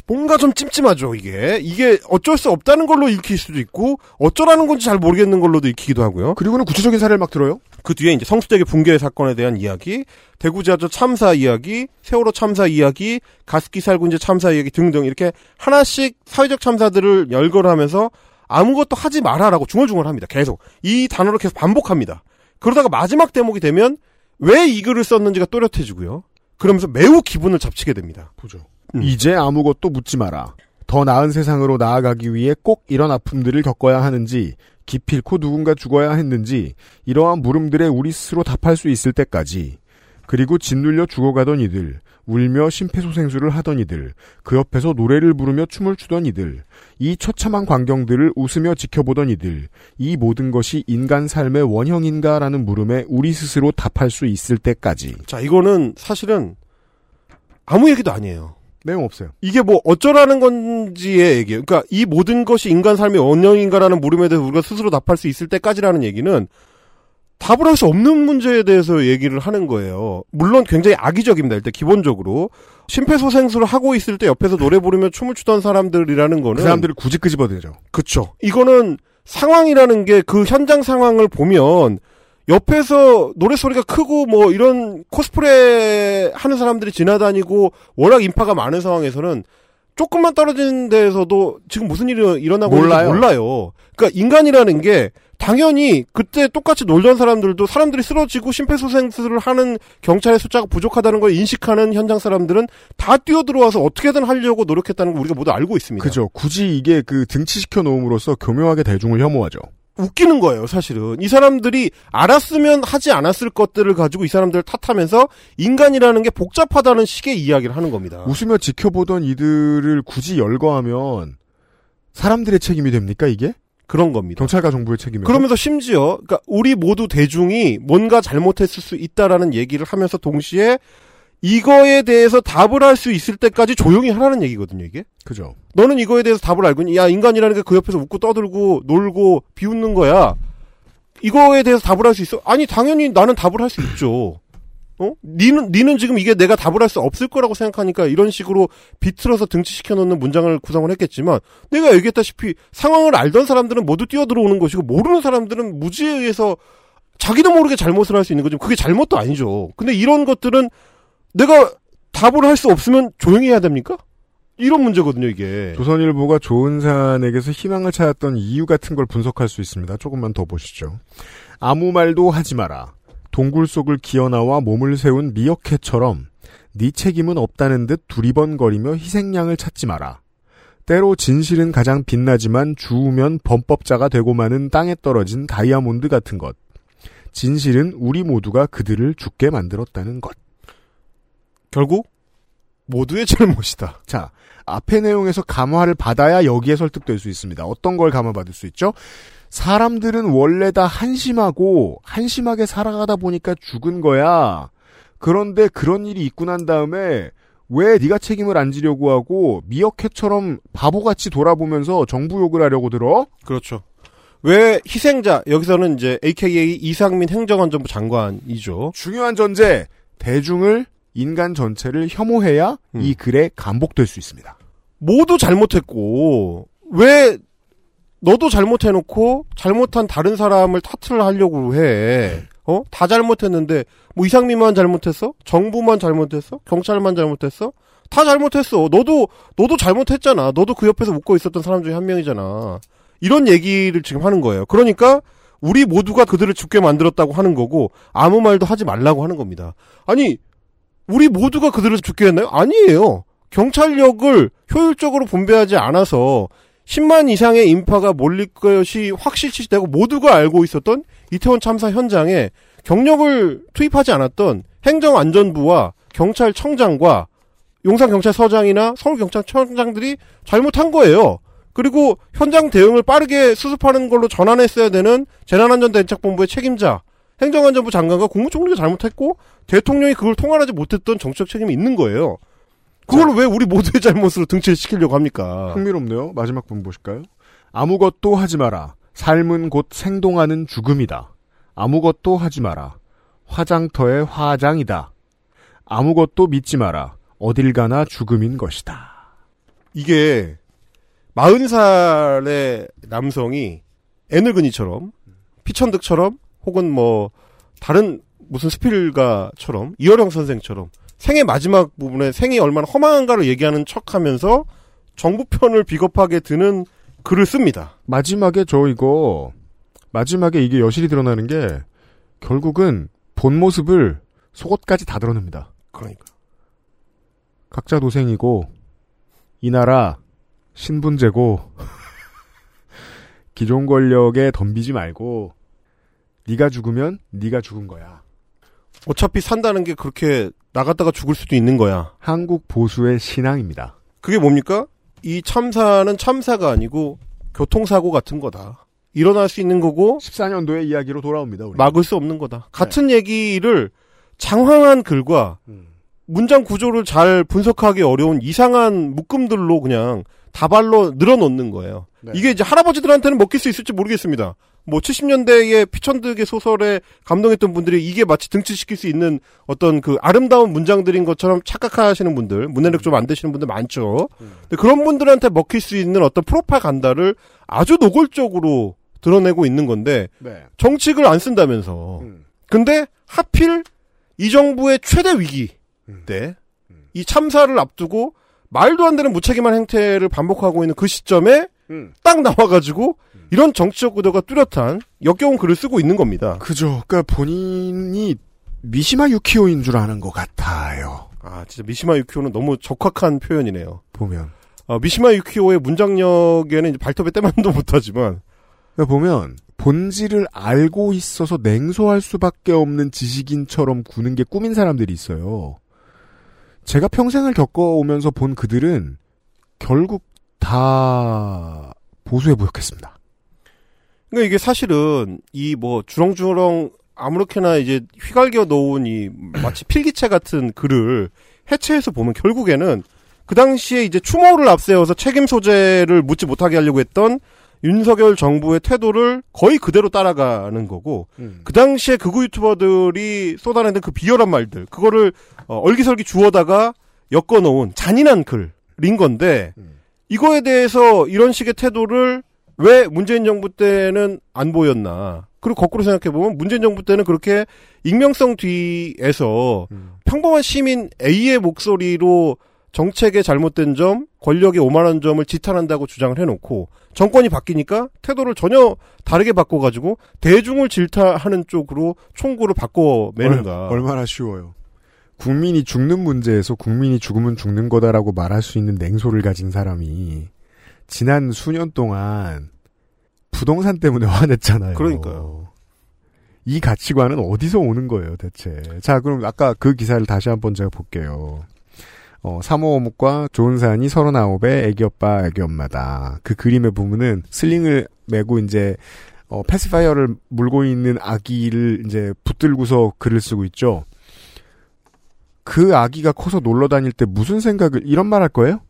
뭔가 좀 찜찜하죠, 이게. 이게 어쩔 수 없다는 걸로 읽힐 수도 있고, 어쩌라는 건지 잘 모르겠는 걸로도 읽히기도 하고요. 그리고는 구체적인 사례를 막 들어요. 그 뒤에 이제 성수대교 붕괴 사건에 대한 이야기, 대구 지하철 참사 이야기, 세월호 참사 이야기, 가습기 살균제 참사 이야기 등등 이렇게 하나씩 사회적 참사들을 열거하면서 아무것도 하지 마라라고 중얼중얼합니다. 계속 이 단어를 계속 반복합니다. 그러다가 마지막 대목이 되면 왜 이 글을 썼는지가 또렷해지고요. 그러면서 매우 기분을 잡치게 됩니다. 보죠. 음. 이제 아무것도 묻지 마라. 더 나은 세상으로 나아가기 위해 꼭 이런 아픔들을 겪어야 하는지, 기필코 누군가 죽어야 했는지, 이러한 물음들에 우리 스스로 답할 수 있을 때까지, 그리고 짓눌려 죽어가던 이들, 울며 심폐소생술을 하던 이들, 그 옆에서 노래를 부르며 춤을 추던 이들, 이 처참한 광경들을 웃으며 지켜보던 이들, 이 모든 것이 인간 삶의 원형인가라는 물음에 우리 스스로 답할 수 있을 때까지. 자, 이거는 사실은 아무 얘기도 아니에요. 내용 없어요. 이게 뭐 어쩌라는 건지의 얘기예요. 그러니까 이 모든 것이 인간 삶의 원형인가라는 물음에 대해서 우리가 스스로 답할 수 있을 때까지라는 얘기는 답을 할 수 없는 문제에 대해서 얘기를 하는 거예요. 물론 굉장히 악의적입니다. 일단 기본적으로 심폐소생술을 하고 있을 때 옆에서 노래 부르며 춤을 추던 사람들이라는 거는 그 사람들을 굳이 끄집어내죠. 그쵸. 이거는 상황이라는 게 그 현장 상황을 보면 옆에서 노래소리가 크고 뭐 이런 코스프레 하는 사람들이 지나다니고 워낙 인파가 많은 상황에서는 조금만 떨어진 데에서도 지금 무슨 일이 일어나고 몰라요. 몰라요. 그러니까 인간이라는 게 당연히 그때 똑같이 놀던 사람들도 사람들이 쓰러지고 심폐소생술을 하는 경찰의 숫자가 부족하다는 걸 인식하는 현장 사람들은 다 뛰어들어와서 어떻게든 하려고 노력했다는 걸 우리가 모두 알고 있습니다. 그죠. 굳이 이게 그 등치시켜 놓음으로써 교묘하게 대중을 혐오하죠. 웃기는 거예요, 사실은. 이 사람들이 알았으면 하지 않았을 것들을 가지고 이 사람들을 탓하면서 인간이라는 게 복잡하다는 식의 이야기를 하는 겁니다. 웃으며 지켜보던 이들을 굳이 열거하면 사람들의 책임이 됩니까 이게? 그런 겁니다. 경찰과 정부의 책임이. 그러면서 심지어 그러니까 우리 모두 대중이 뭔가 잘못했을 수 있다라는 얘기를 하면서 동시에 이거에 대해서 답을 할 수 있을 때까지 조용히 하라는 얘기거든요, 이게. 그죠. 너는 이거에 대해서 답을 알고 있니? 야, 인간이라는 게 그 옆에서 웃고 떠들고 놀고 비웃는 거야. 이거에 대해서 답을 할 수 있어? 아니, 당연히 나는 답을 할 수 있죠. 어? 니는, 니는 지금 이게 내가 답을 할 수 없을 거라고 생각하니까 이런 식으로 비틀어서 등치시켜 놓는 문장을 구성을 했겠지만 내가 얘기했다시피 상황을 알던 사람들은 모두 뛰어들어오는 것이고 모르는 사람들은 무지에 의해서 자기도 모르게 잘못을 할 수 있는 거죠. 그게 잘못도 아니죠. 근데 이런 것들은 내가 답을 할 수 없으면 조용히 해야 됩니까? 이런 문제거든요, 이게. 조선일보가 조은산에게서 희망을 찾았던 이유 같은 걸 분석할 수 있습니다. 조금만 더 보시죠. 아무 말도 하지 마라. 동굴 속을 기어나와 몸을 세운 미어캣처럼 네 책임은 없다는 듯 두리번거리며 희생양을 찾지 마라. 때로 진실은 가장 빛나지만 주우면 범법자가 되고 마는 땅에 떨어진 다이아몬드 같은 것. 진실은 우리 모두가 그들을 죽게 만들었다는 것. 결국 모두의 잘못이다. 자, 앞의 내용에서 감화를 받아야 여기에 설득될 수 있습니다. 어떤 걸 감화받을 수 있죠? 사람들은 원래 다 한심하고 한심하게 살아가다 보니까 죽은 거야. 그런데 그런 일이 있고 난 다음에 왜 네가 책임을 안 지려고 하고 미어캣처럼 바보같이 돌아보면서 정부 욕을 하려고 들어? 그렇죠. 왜 희생자 여기서는 이제 AKA 이상민 행정안전부 장관이죠. 중요한 전제 대중을 인간 전체를 혐오해야 음. 이 글에 감복될 수 있습니다. 모두 잘못했고 왜 너도 잘못해놓고 잘못한 다른 사람을 탓을 하려고 해. 어? 다 잘못했는데 뭐 이상민만 잘못했어? 정부만 잘못했어? 경찰만 잘못했어? 다 잘못했어. 너도 너도 잘못했잖아. 너도 그 옆에서 웃고 있었던 사람 중에 한 명이잖아. 이런 얘기를 지금 하는 거예요. 그러니까 우리 모두가 그들을 죽게 만들었다고 하는 거고 아무 말도 하지 말라고 하는 겁니다. 아니 우리 모두가 그들을 죽게 했나요? 아니에요. 경찰력을 효율적으로 분배하지 않아서 10만 이상의 인파가 몰릴 것이 확실시 되고 모두가 알고 있었던 이태원 참사 현장에 경력을 투입하지 않았던 행정안전부와 경찰청장과 용산경찰서장이나 서울경찰청장들이 잘못한 거예요. 그리고 현장 대응을 빠르게 수습하는 걸로 전환했어야 되는 재난안전대책본부의 책임자, 행정안전부 장관과 국무총리가 잘못했고 대통령이 그걸 통할하지 못했던 정치적 책임이 있는 거예요. 그걸 왜 우리 모두의 잘못으로 등치를 시키려고 합니까? 흥미롭네요. 마지막 분 보실까요? 아무것도 하지 마라. 삶은 곧 생동하는 죽음이다. 아무것도 하지 마라. 화장터의 화장이다. 아무것도 믿지 마라. 어딜 가나 죽음인 것이다. 이게 40살의 남성이 애늙은이처럼 피천득처럼 혹은 뭐 다른 무슨 스필가처럼 이어령 선생처럼 생의 마지막 부분에 생이 얼마나 허망한가를 얘기하는 척 하면서 정부 편을 비겁하게 드는 글을 씁니다. 마지막에 저 이거 마지막에 이게 여실히 드러나는 게 결국은 본 모습을 속옷까지 다 드러냅니다. 그러니까 각자 도생이고 이 나라 신분제고 기존 권력에 덤비지 말고 네가 죽으면 네가 죽은 거야. 어차피 산다는 게 그렇게 나갔다가 죽을 수도 있는 거야. 한국 보수의 신앙입니다. 그게 뭡니까? 이 참사는 참사가 아니고 교통사고 같은 거다. 일어날 수 있는 거고 14년도의 이야기로 돌아옵니다. 우리. 막을 수 없는 거다. 같은 얘기를 장황한 글과 문장 구조를 잘 분석하기 어려운 이상한 묶음들로 그냥 다발로 늘어놓는 거예요. 네. 이게 이제 할아버지들한테는 먹힐 수 있을지 모르겠습니다. 뭐 70년대의 피천득의 소설에 감동했던 분들이 이게 마치 등치시킬 수 있는 어떤 그 아름다운 문장들인 것처럼 착각하시는 분들, 문해력 좀 안 되시는 분들 많죠. 근데 그런 분들한테 먹힐 수 있는 어떤 프로파간다를 아주 노골적으로 드러내고 있는 건데 네. 정책을 안 쓴다면서. 음. 근데 하필 이 정부의 최대 위기 음. 때이 참사를 앞두고 말도 안 되는 무책임한 행태를 반복하고 있는 그 시점에 음. 딱 나와가지고 이런 정치적 구도가 뚜렷한 역겨운 글을 쓰고 있는 겁니다. 그죠. 그러니까 본인이 미시마 유키오인 줄 아는 것 같아요. 아 진짜 미시마 유키오는 너무 적확한 표현이네요. 보면. 어, 미시마 유키오의 문장력에는 발톱에 때만도 못하지만 그러니까 보면 본질을 알고 있어서 냉소할 수밖에 없는 지식인처럼 구는 게 꿈인 사람들이 있어요. 제가 평생을 겪어오면서 본 그들은 결국 다 보수에 부역했습니다. 그러니까 이게 사실은 이 뭐 주렁주렁 아무렇게나 이제 휘갈겨 놓은 이 마치 필기체 같은 글을 해체해서 보면 결국에는 그 당시에 이제 추모를 앞세워서 책임 소재를 묻지 못하게 하려고 했던 윤석열 정부의 태도를 거의 그대로 따라가는 거고 그 당시에 극우 유튜버들이 쏟아내는 그 비열한 말들 그거를 어, 얼기설기 주워다가 엮어놓은 잔인한 글인 건데 이거에 대해서 이런 식의 태도를 왜 문재인 정부 때는 안 보였나 그리고 거꾸로 생각해보면 문재인 정부 때는 그렇게 익명성 뒤에서 평범한 시민 A의 목소리로 정책의 잘못된 점, 권력의 오만한 점을 지탄한다고 주장을 해놓고 정권이 바뀌니까 태도를 전혀 다르게 바꿔가지고 대중을 질타하는 쪽으로 총구를 바꿔매는가. 얼, 얼마나 쉬워요. 국민이 죽는 문제에서 국민이 죽으면 죽는 거다라고 말할 수 있는 냉소를 가진 사람이 지난 수년 동안 부동산 때문에 화냈잖아요. 그러니까요. 이 가치관은 어디서 오는 거예요, 대체? 자, 그럼 아까 그 기사를 다시 한번 제가 볼게요. 어, 사모어묵과 좋은 사연이 39의 애기오빠, 애기엄마다. 그 그림의 부분은 슬링을 메고 이제, 어, 패스파이어를 물고 있는 아기를 이제 붙들고서 글을 쓰고 있죠. 그 아기가 커서 놀러 다닐 때 무슨 생각을, 이런 말 할 거예요?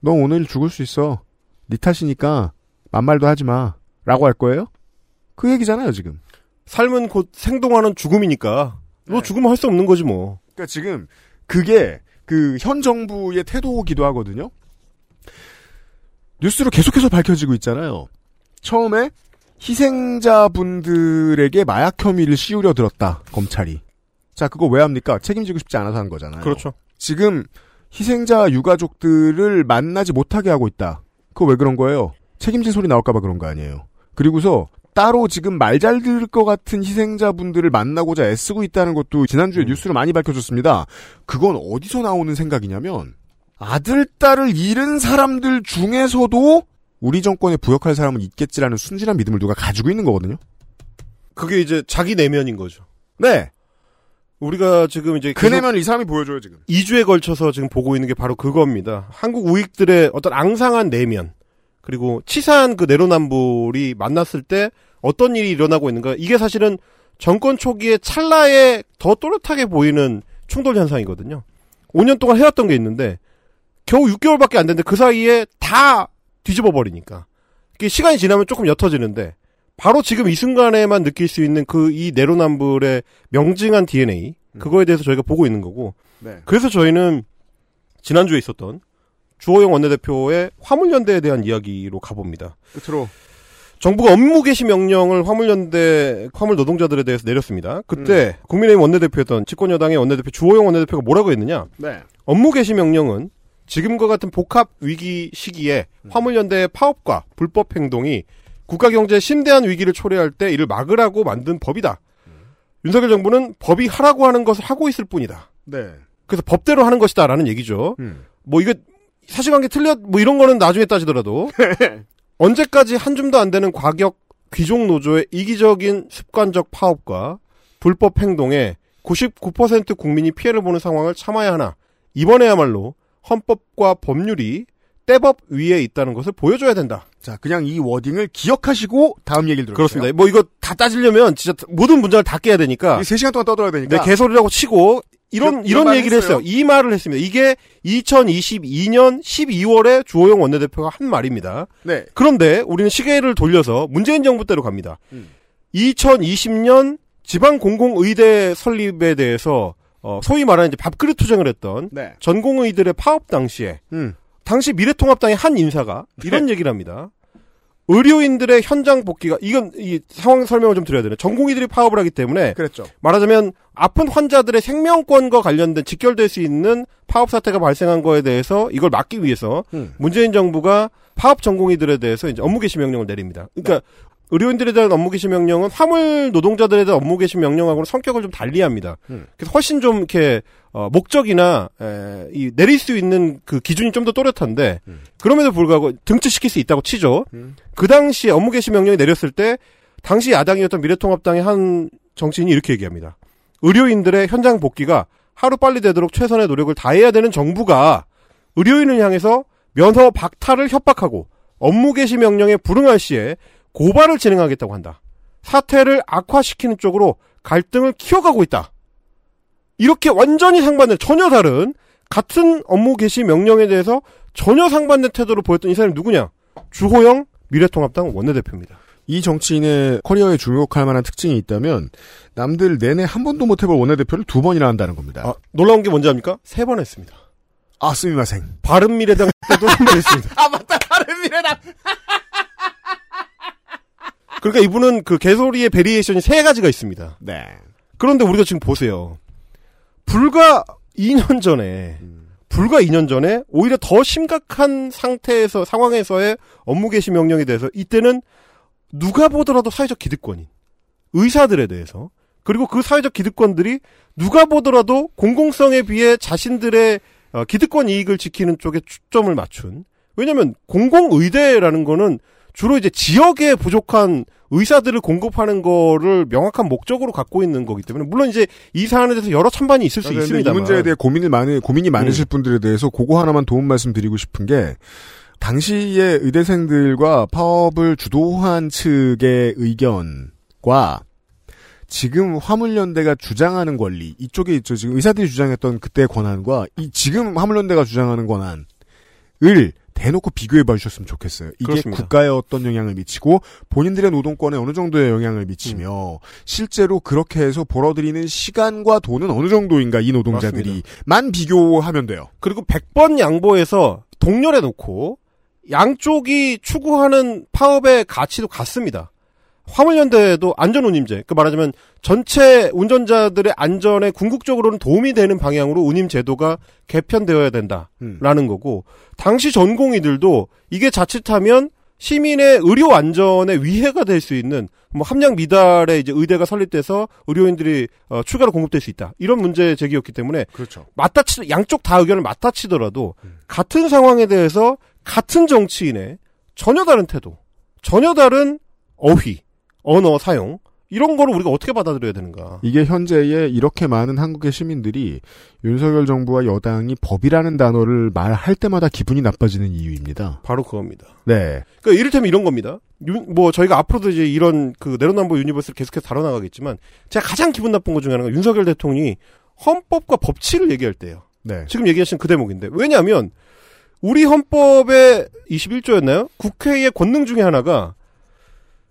너 오늘 죽을 수 있어. 네 탓이니까, 만 말도 하지 마. 라고 할 거예요? 그 얘기잖아요, 지금. 삶은 곧 생동하는 죽음이니까 너 죽으면 할 수 없는 거지 뭐. 그러니까 지금 그게 그 현 정부의 태도기도 하거든요. 뉴스로 계속해서 밝혀지고 있잖아요. 처음에 희생자분들에게 마약 혐의를 씌우려 들었다 검찰이. 자 그거 왜 합니까? 책임지고 싶지 않아서 한 거잖아요. 그렇죠. 지금 희생자 유가족들을 만나지 못하게 하고 있다. 그거 왜 그런 거예요? 책임질 소리 나올까봐 그런 거 아니에요. 그리고서 따로 지금 말 잘 들을 것 같은 희생자분들을 만나고자 애쓰고 있다는 것도 지난주에 뉴스로 많이 밝혀졌습니다. 그건 어디서 나오는 생각이냐면 아들, 딸을 잃은 사람들 중에서도 우리 정권에 부역할 사람은 있겠지라는 순진한 믿음을 누가 가지고 있는 거거든요. 그게 이제 자기 내면인 거죠. 네. 우리가 지금 이제 그 내면을 이 사람이 보여줘요 지금. 2주에 걸쳐서 지금 보고 있는 게 바로 그겁니다. 한국 우익들의 어떤 앙상한 내면 그리고 치사한 그 내로남불이 만났을 때 어떤 일이 일어나고 있는가 이게 사실은 정권 초기에 찰나에 더 또렷하게 보이는 충돌 현상이거든요. 5년 동안 해왔던 게 있는데 겨우 6개월밖에 안 됐는데 그 사이에 다 뒤집어 버리니까 시간이 지나면 조금 옅어지는데 바로 지금 이 순간에만 느낄 수 있는 그 이 내로남불의 명징한 DNA 그거에 대해서 저희가 보고 있는 거고 네. 그래서 저희는 지난주에 있었던 주호영 원내대표의 화물연대에 대한 이야기로 가봅니다. 끝으로 정부가 업무 개시 명령을 화물연대 화물 노동자들에 대해서 내렸습니다. 그때 국민의힘 원내대표였던 집권여당의 원내대표 주호영 원내대표가 뭐라고 했느냐? 네. 업무 개시 명령은 지금과 같은 복합 위기 시기에 화물연대의 파업과 불법 행동이 국가 경제에 심대한 위기를 초래할 때 이를 막으라고 만든 법이다. 윤석열 정부는 법이 하라고 하는 것을 하고 있을 뿐이다. 네. 그래서 법대로 하는 것이다라는 얘기죠. 음. 뭐 이거 사실관계 틀렸 뭐 이런 거는 나중에 따지더라도 언제까지 한 줌도 안 되는 과격 귀족 노조의 이기적인 습관적 파업과 불법 행동에 99% 국민이 피해를 보는 상황을 참아야 하나 이번에야말로 헌법과 법률이 떼법 위에 있다는 것을 보여줘야 된다. 자, 그냥 이 워딩을 기억하시고 다음 얘기를 들어주세요. 그렇습니다. 뭐 이거 다 따지려면 진짜 모든 문장을 다 깨야 되니까 이게 3시간 동안 떠들어야 되니까. 네, 개소리라고 치고 이런 그- 이런 이런 말 얘기를 했어요. 했어요. 이 말을 했습니다. 이게 2022년 12월에 주호영 원내대표가 한 말입니다. 네. 그런데 우리는 시계를 돌려서 문재인 정부 때로 갑니다. 음. 2020년 지방 공공의대 설립에 대해서 어, 소위 말하는 이제 밥그릇 투쟁을 했던 네. 전공의들의 파업 당시에 음. 당시 미래통합당의 한 인사가 이런 얘기를 합니다. 의료인들의 현장 복귀가 이건 이 상황 설명을 좀 드려야 되네. 전공의들이 파업을 하기 때문에 그랬죠. 말하자면 아픈 환자들의 생명권과 관련된 직결될 수 있는 파업 사태가 발생한 거에 대해서 이걸 막기 위해서 음. 문재인 정부가 파업 전공의들에 대해서 이제 업무 개시 명령을 내립니다. 그러니까 의료인들에 대한 업무 개시 명령은 화물 노동자들에 대한 업무 개시 명령하고는 성격을 좀 달리합니다. 음. 그래서 훨씬 좀 이렇게 어, 목적이나 에, 이 내릴 수 있는 그 기준이 좀 더 또렷한데 그럼에도 불구하고 등치시킬 수 있다고 치죠. 음. 그 당시에 업무 개시 명령이 내렸을 때 당시 야당이었던 미래통합당의 한 정치인이 이렇게 얘기합니다. 의료인들의 현장 복귀가 하루 빨리 되도록 최선의 노력을 다해야 되는 정부가 의료인을 향해서 면허 박탈을 협박하고 업무 개시 명령에 불응할 시에 고발을 진행하겠다고 한다. 사태를 악화시키는 쪽으로 갈등을 키워가고 있다. 이렇게 완전히 상반된 전혀 다른 같은 업무 개시 명령에 대해서 전혀 상반된 태도를 보였던 이 사람이 누구냐? 주호영 미래통합당 원내대표입니다. 이 정치인의 커리어에 주목할 만한 특징이 있다면 남들 내내 한 번도 못 해볼 원내대표를 두 번이나 한다는 겁니다. 아, 놀라운 게 뭔지 압니까? 세 번 했습니다. 아, すみません. 바른미래당 때도 한 번 했습니다. 아, 맞다. 바른미래당. 그러니까 이분은 그 개소리의 variation이 세 가지가 있습니다. 네. 그런데 우리가 지금 보세요. 불과 2년 전에, 불과 2년 전에 오히려 더 심각한 상태에서, 상황에서의 업무 개시 명령에 대해서 이때는 누가 보더라도 사회적 기득권인 의사들에 대해서 그리고 그 사회적 기득권들이 누가 보더라도 공공성에 비해 자신들의 어, 기득권 이익을 지키는 쪽에 초점을 맞춘 왜냐면 공공의대라는 거는 주로 이제 지역에 부족한 의사들을 공급하는 거를 명확한 목적으로 갖고 있는 거기 때문에 물론 이제 이 사안에 대해서 여러 찬반이 있을 수 그런데 있습니다. 이 문제에 대해 고민을 많이 고민이 많으실 분들에 대해서 그거 하나만 도움 말씀드리고 싶은 게 당시의 의대생들과 파업을 주도한 측의 의견과 지금 화물연대가 주장하는 권리 이쪽에 있죠. 지금 의사들이 주장했던 그때 권한과 이 지금 화물연대가 주장하는 권한을 대놓고 비교해 봐 주셨으면 좋겠어요. 이게 그렇습니다. 국가에 어떤 영향을 미치고 본인들의 노동권에 어느 정도의 영향을 미치며 실제로 그렇게 해서 벌어들이는 시간과 돈은 어느 정도인가 이 노동자들이 만 비교하면 돼요. 그리고 100번 양보해서 동렬해 놓고 양쪽이 추구하는 파업의 가치도 같습니다. 화물연대도 안전운임제, 그 말하자면 전체 운전자들의 안전에 궁극적으로는 도움이 되는 방향으로 운임 제도가 개편되어야 된다라는 거고 당시 전공의들도 이게 자칫하면 시민의 의료 안전에 위해가 될 수 있는 뭐 함량 미달의 이제 의대가 설립돼서 의료인들이 어, 추가로 공급될 수 있다. 이런 문제 제기였기 때문에 그렇죠. 맞다치 양쪽 다 의견을 맞다치더라도 같은 상황에 대해서 같은 정치인의 전혀 다른 태도, 전혀 다른 어휘, 언어 사용 이런 거를 우리가 어떻게 받아들여야 되는가? 이게 현재의 이렇게 많은 한국의 시민들이 윤석열 정부와 여당이 법이라는 단어를 말할 때마다 기분이 나빠지는 이유입니다. 바로 그겁니다. 네. 그러니까 이를테면 이런 겁니다. 유- 뭐 저희가 앞으로도 이제 이런 그 내로남불 universe를 계속해서 다뤄나가겠지만 제가 가장 기분 나쁜 것 중에 하나가 윤석열 대통령이 헌법과 법치를 얘기할 때예요. 네. 지금 얘기하신 그 대목인데 왜냐하면 우리 헌법의 21조였나요? 국회의 권능 중에 하나가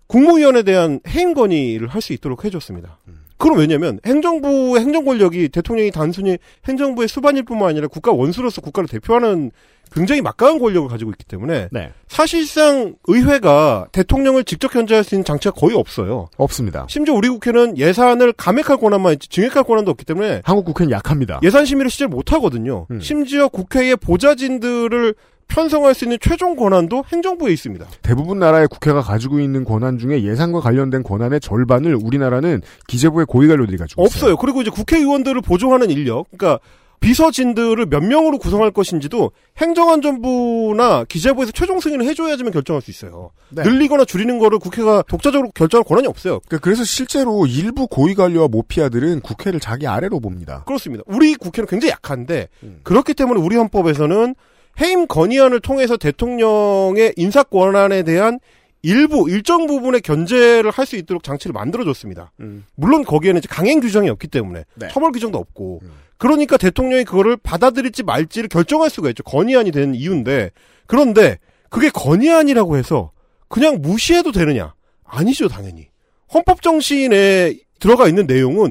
국무위원에 대한 해임 건의를 할 수 있도록 해줬습니다. 그럼 왜냐면 행정부의 행정 권력이 대통령이 단순히 행정부의 수반일 뿐만 아니라 국가 원수로서 국가를 대표하는 굉장히 막강한 권력을 가지고 있기 때문에 네. 사실상 의회가 대통령을 직접 견제할 수 있는 장치가 거의 없어요. 없습니다. 심지어 우리 국회는 예산을 감액할 권한만 있지 증액할 권한도 없기 때문에 한국 국회는 약합니다. 예산 심의를 실제 못 하거든요. 음. 심지어 국회의 보좌진들을 편성할 수 있는 최종 권한도 행정부에 있습니다. 대부분 나라의 국회가 가지고 있는 권한 중에 예산과 관련된 권한의 절반을 우리나라는 기재부의 고위관료들이 가지고 있어요. 없어요. 그리고 이제 국회의원들을 보조하는 인력, 그러니까 비서진들을 몇 명으로 구성할 것인지도 행정안전부나 기재부에서 최종 승인을 해줘야지만 결정할 수 있어요. 네. 늘리거나 줄이는 거를 국회가 독자적으로 결정할 권한이 없어요. 그러니까 그래서 실제로 일부 고위관료와 모피아들은 국회를 자기 아래로 봅니다. 그렇습니다. 우리 국회는 굉장히 약한데 음. 그렇기 때문에 우리 헌법에서는 해임 건의안을 통해서 대통령의 인사 권한에 대한 일부 일정 부분의 견제를 할 수 있도록 장치를 만들어줬습니다. 음. 물론 거기에는 이제 강행 규정이 없기 때문에 네. 처벌 규정도 없고 그러니까 대통령이 그거를 받아들일지 말지를 결정할 수가 있죠. 건의안이 되는 이유인데 그런데 그게 건의안이라고 해서 그냥 무시해도 되느냐? 아니죠, 당연히. 헌법 정신에 들어가 있는 내용은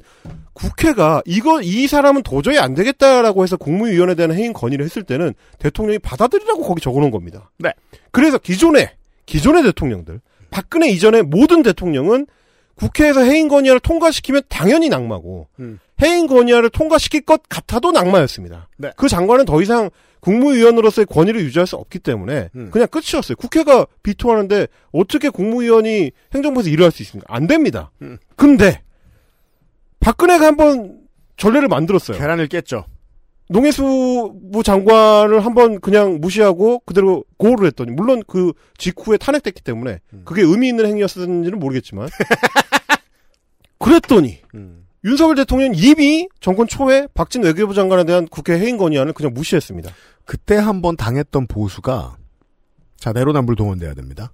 국회가 이거 이 사람은 도저히 안 되겠다라고 해서 국무위원에 대한 해임 건의를 했을 때는 대통령이 받아들이라고 거기 적어놓은 겁니다. 네. 그래서 기존에 기존의 대통령들 박근혜 이전의 모든 대통령은 국회에서 해임 건의안을 통과시키면 당연히 낙마고 음. 해임 건의안을 통과시킬 것 같아도 낙마였습니다. 네. 그 장관은 더 이상 국무위원으로서의 권위를 유지할 수 없기 때문에 음. 그냥 끝이었어요. 국회가 비토하는데 어떻게 국무위원이 행정부에서 일을 할 수 있습니까? 안 됩니다. 음. 근데 박근혜가 한번 전례를 만들었어요. 계란을 깼죠. 농해수부 장관을 한번 그냥 무시하고 그대로 고호를 했더니 물론 그 직후에 탄핵됐기 때문에 음. 그게 의미 있는 행위였는지는 모르겠지만 그랬더니 음. 윤석열 대통령은 이미 정권 초에 박진 외교부 장관에 대한 국회 해임 건의안을 그냥 무시했습니다. 그때 한번 당했던 보수가 자 내로남불 동원돼야 됩니다.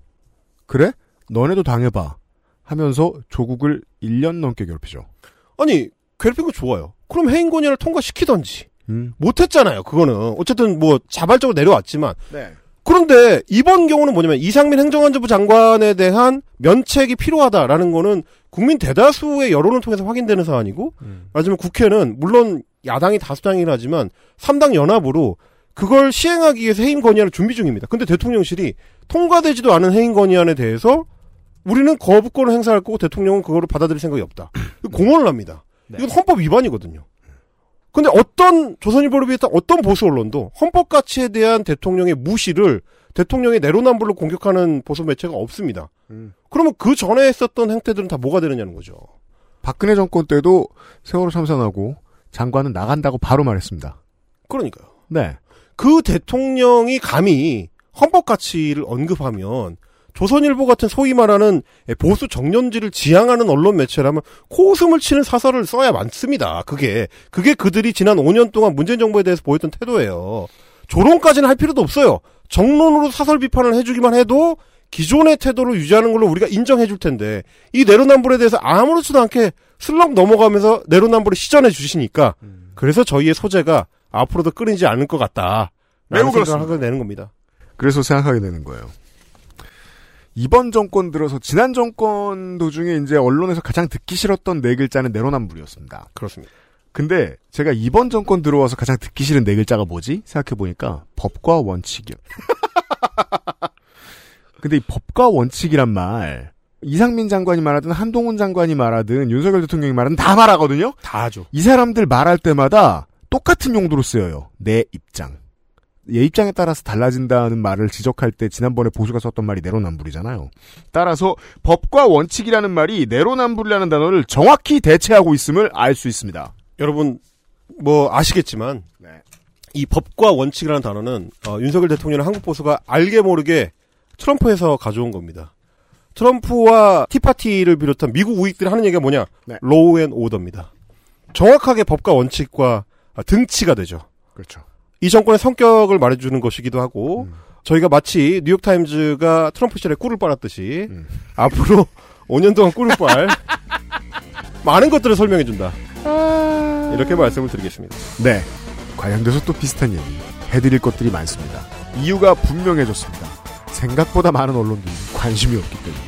그래? 너네도 당해봐 하면서 조국을 1년 넘게 괴롭히죠. 아니 괴롭힌 거 좋아요. 그럼 해임 건의안을 통과시키던지 음. 못했잖아요. 그거는 어쨌든 뭐 자발적으로 내려왔지만 네. 그런데 이번 경우는 뭐냐면 이상민 행정안전부 장관에 대한 면책이 필요하다라는 거는 국민 대다수의 여론을 통해서 확인되는 사안이고 음. 말하자면 국회는 물론 야당이 다수당이긴 하지만 3당 연합으로 그걸 시행하기 위해서 해임 건의안을 준비 중입니다. 근데 대통령실이 통과되지도 않은 해임 건의안에 대해서 우리는 거부권을 행사할 거고 대통령은 그거를 받아들일 생각이 없다. 공언을 합니다. 네. 이건 헌법 위반이거든요. 근데 어떤 조선일보를 비롯한 어떤 보수 언론도 헌법 가치에 대한 대통령의 무시를 대통령의 내로남불로 공격하는 보수 매체가 없습니다. 음. 그러면 그 전에 했었던 행태들은 다 뭐가 되느냐는 거죠. 박근혜 정권 때도 세월호 참사나고 장관은 나간다고 바로 말했습니다. 그러니까요. 네. 그 대통령이 감히 헌법 가치를 언급하면 조선일보 같은 소위 말하는 보수 정년지를 지향하는 언론 매체라면 코웃음을 치는 사설을 써야 많습니다. 그게 그게 그들이 지난 5년 동안 문재인 정부에 대해서 보였던 태도예요. 조롱까지는 할 필요도 없어요. 정론으로 사설 비판을 해주기만 해도 기존의 태도를 유지하는 걸로 우리가 인정해 줄 텐데 이 내로남불에 대해서 아무렇지도 않게 슬렁 넘어가면서 내로남불을 시전해 주시니까 그래서 저희의 소재가 앞으로도 끊이지 않을 것 같다. 라는 생각을. 하게 되는 겁니다. 그래서 생각하게 되는 거예요. 이번 정권 들어서 지난 정권 도중에 이제 언론에서 가장 듣기 싫었던 네 글자는 내로남불이었습니다. 그렇습니다. 근데 제가 이번 정권 들어와서 가장 듣기 싫은 네 글자가 뭐지? 생각해보니까 법과 원칙이요. 근데 이 법과 원칙이란 말 이상민 장관이 말하든 한동훈 장관이 말하든 윤석열 대통령이 말하든 다 말하거든요. 다 하죠. 이 사람들 말할 때마다 똑같은 용도로 쓰여요. 내 입장. 얘 입장에 따라서 달라진다는 말을 지적할 때 지난번에 보수가 썼던 말이 내로남불이잖아요. 따라서 법과 원칙이라는 말이 내로남불이라는 단어를 정확히 대체하고 있음을 알 수 있습니다. 여러분 뭐 아시겠지만 네. 이 법과 원칙이라는 단어는 어, 윤석열 대통령의 한국 보수가 알게 모르게 트럼프에서 가져온 겁니다. 트럼프와 티파티를 비롯한 미국 우익들이 하는 얘기가 뭐냐? 네. law and order입니다. 정확하게 법과 원칙과 아, 등치가 되죠. 그렇죠. 이 정권의 성격을 말해주는 것이기도 하고 음. 저희가 마치 뉴욕타임즈가 트럼프 시절에 꿀을 빨았듯이 음. 앞으로 5년 동안 꿀을 빨 많은 것들을 설명해준다. 이렇게 말씀을 드리겠습니다. 네. 관련돼서 또 비슷한 얘기 해드릴 것들이 많습니다. 이유가 분명해졌습니다. 생각보다 많은 언론들이 관심이 없기 때문에.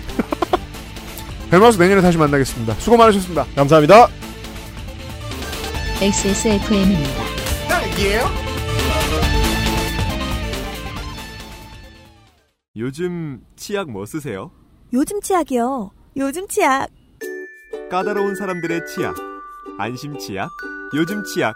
헬마우스 내년에 다시 만나겠습니다. 수고 많으셨습니다. 감사합니다. XSFM입니다. 요 즘 치약 뭐 쓰세요? 요즘 치약이요. 요즘 치약. 까다로운 사람들의 치약. 안심 치약. 요즘 치약.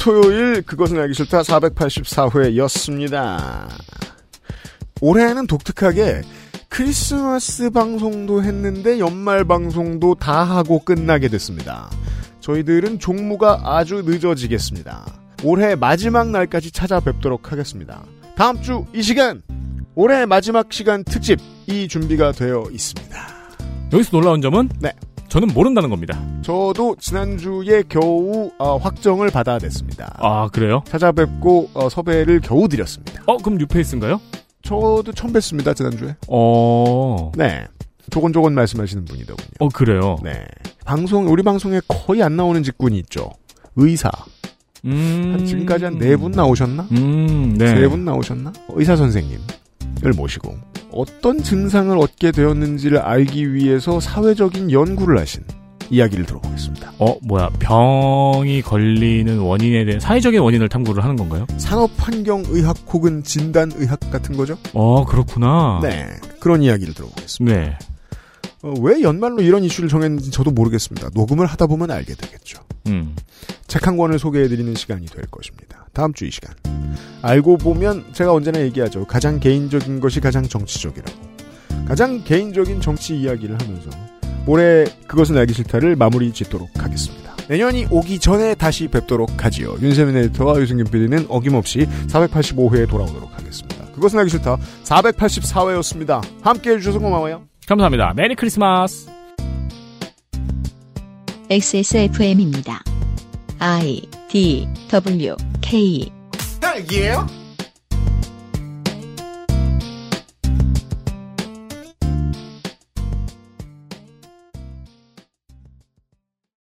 토요일 그것은 알기 싫다 484회였습니다. 올해는 독특하게 큰 크리스마스 방송도 했는데 연말 방송도 다 하고 끝나게 됐습니다. 저희들은 종무가 아주 늦어지겠습니다. 올해 마지막 날까지 찾아뵙도록 하겠습니다. 다음 주 이 시간 올해 마지막 시간 특집 이 준비가 되어 있습니다. 여기서 놀라운 점은 네. 저는 모른다는 겁니다. 저도 지난주에 겨우 어, 확정을 받아냈습니다. 아 그래요? 찾아뵙고 어, 섭외를 겨우 드렸습니다. 어 그럼 뉴페이스인가요? 저도 처음 뵀습니다 지난주에. 어. 네. 조곤조곤 말씀하시는 분이더군요. 어 그래요. 네. 방송 우리 방송에 거의 안 나오는 직군이 있죠. 의사. 음. 한 지금까지 한 네 분 나오셨나? 음. 네. 세 분 나오셨나? 의사 선생님을 모시고 어떤 증상을 얻게 되었는지를 알기 위해서 사회적인 연구를 하신 이야기를 들어보겠습니다. 어 뭐야 병이 걸리는 원인에 대한 사회적인 원인을 탐구를 하는 건가요? 산업환경의학 혹은 진단의학 같은 거죠? 어 그렇구나. 네. 그런 이야기를 들어보겠습니다. 네. 어, 왜 연말로 이런 이슈를 정했는지 저도 모르겠습니다. 녹음을 하다 보면 알게 되겠죠. 음. 책 한 권을 소개해드리는 시간이 될 것입니다. 다음 주 이 시간. 알고 보면 제가 언제나 얘기하죠. 가장 개인적인 것이 가장 정치적이라고. 가장 개인적인 정치 이야기를 하면서 올해 그것은 알기 싫다를 마무리 짓도록 하겠습니다. 내년이 오기 전에 다시 뵙도록 하지요. 윤세민 에디터와 유승균 PD는 어김없이 485회에 돌아오도록 하겠습니다. 그것은 알기 싫다 484회였습니다. 함께 해주셔서 고마워요. 감사합니다. 메리 크리스마스. XSFM입니다. I D W K 딸기예요?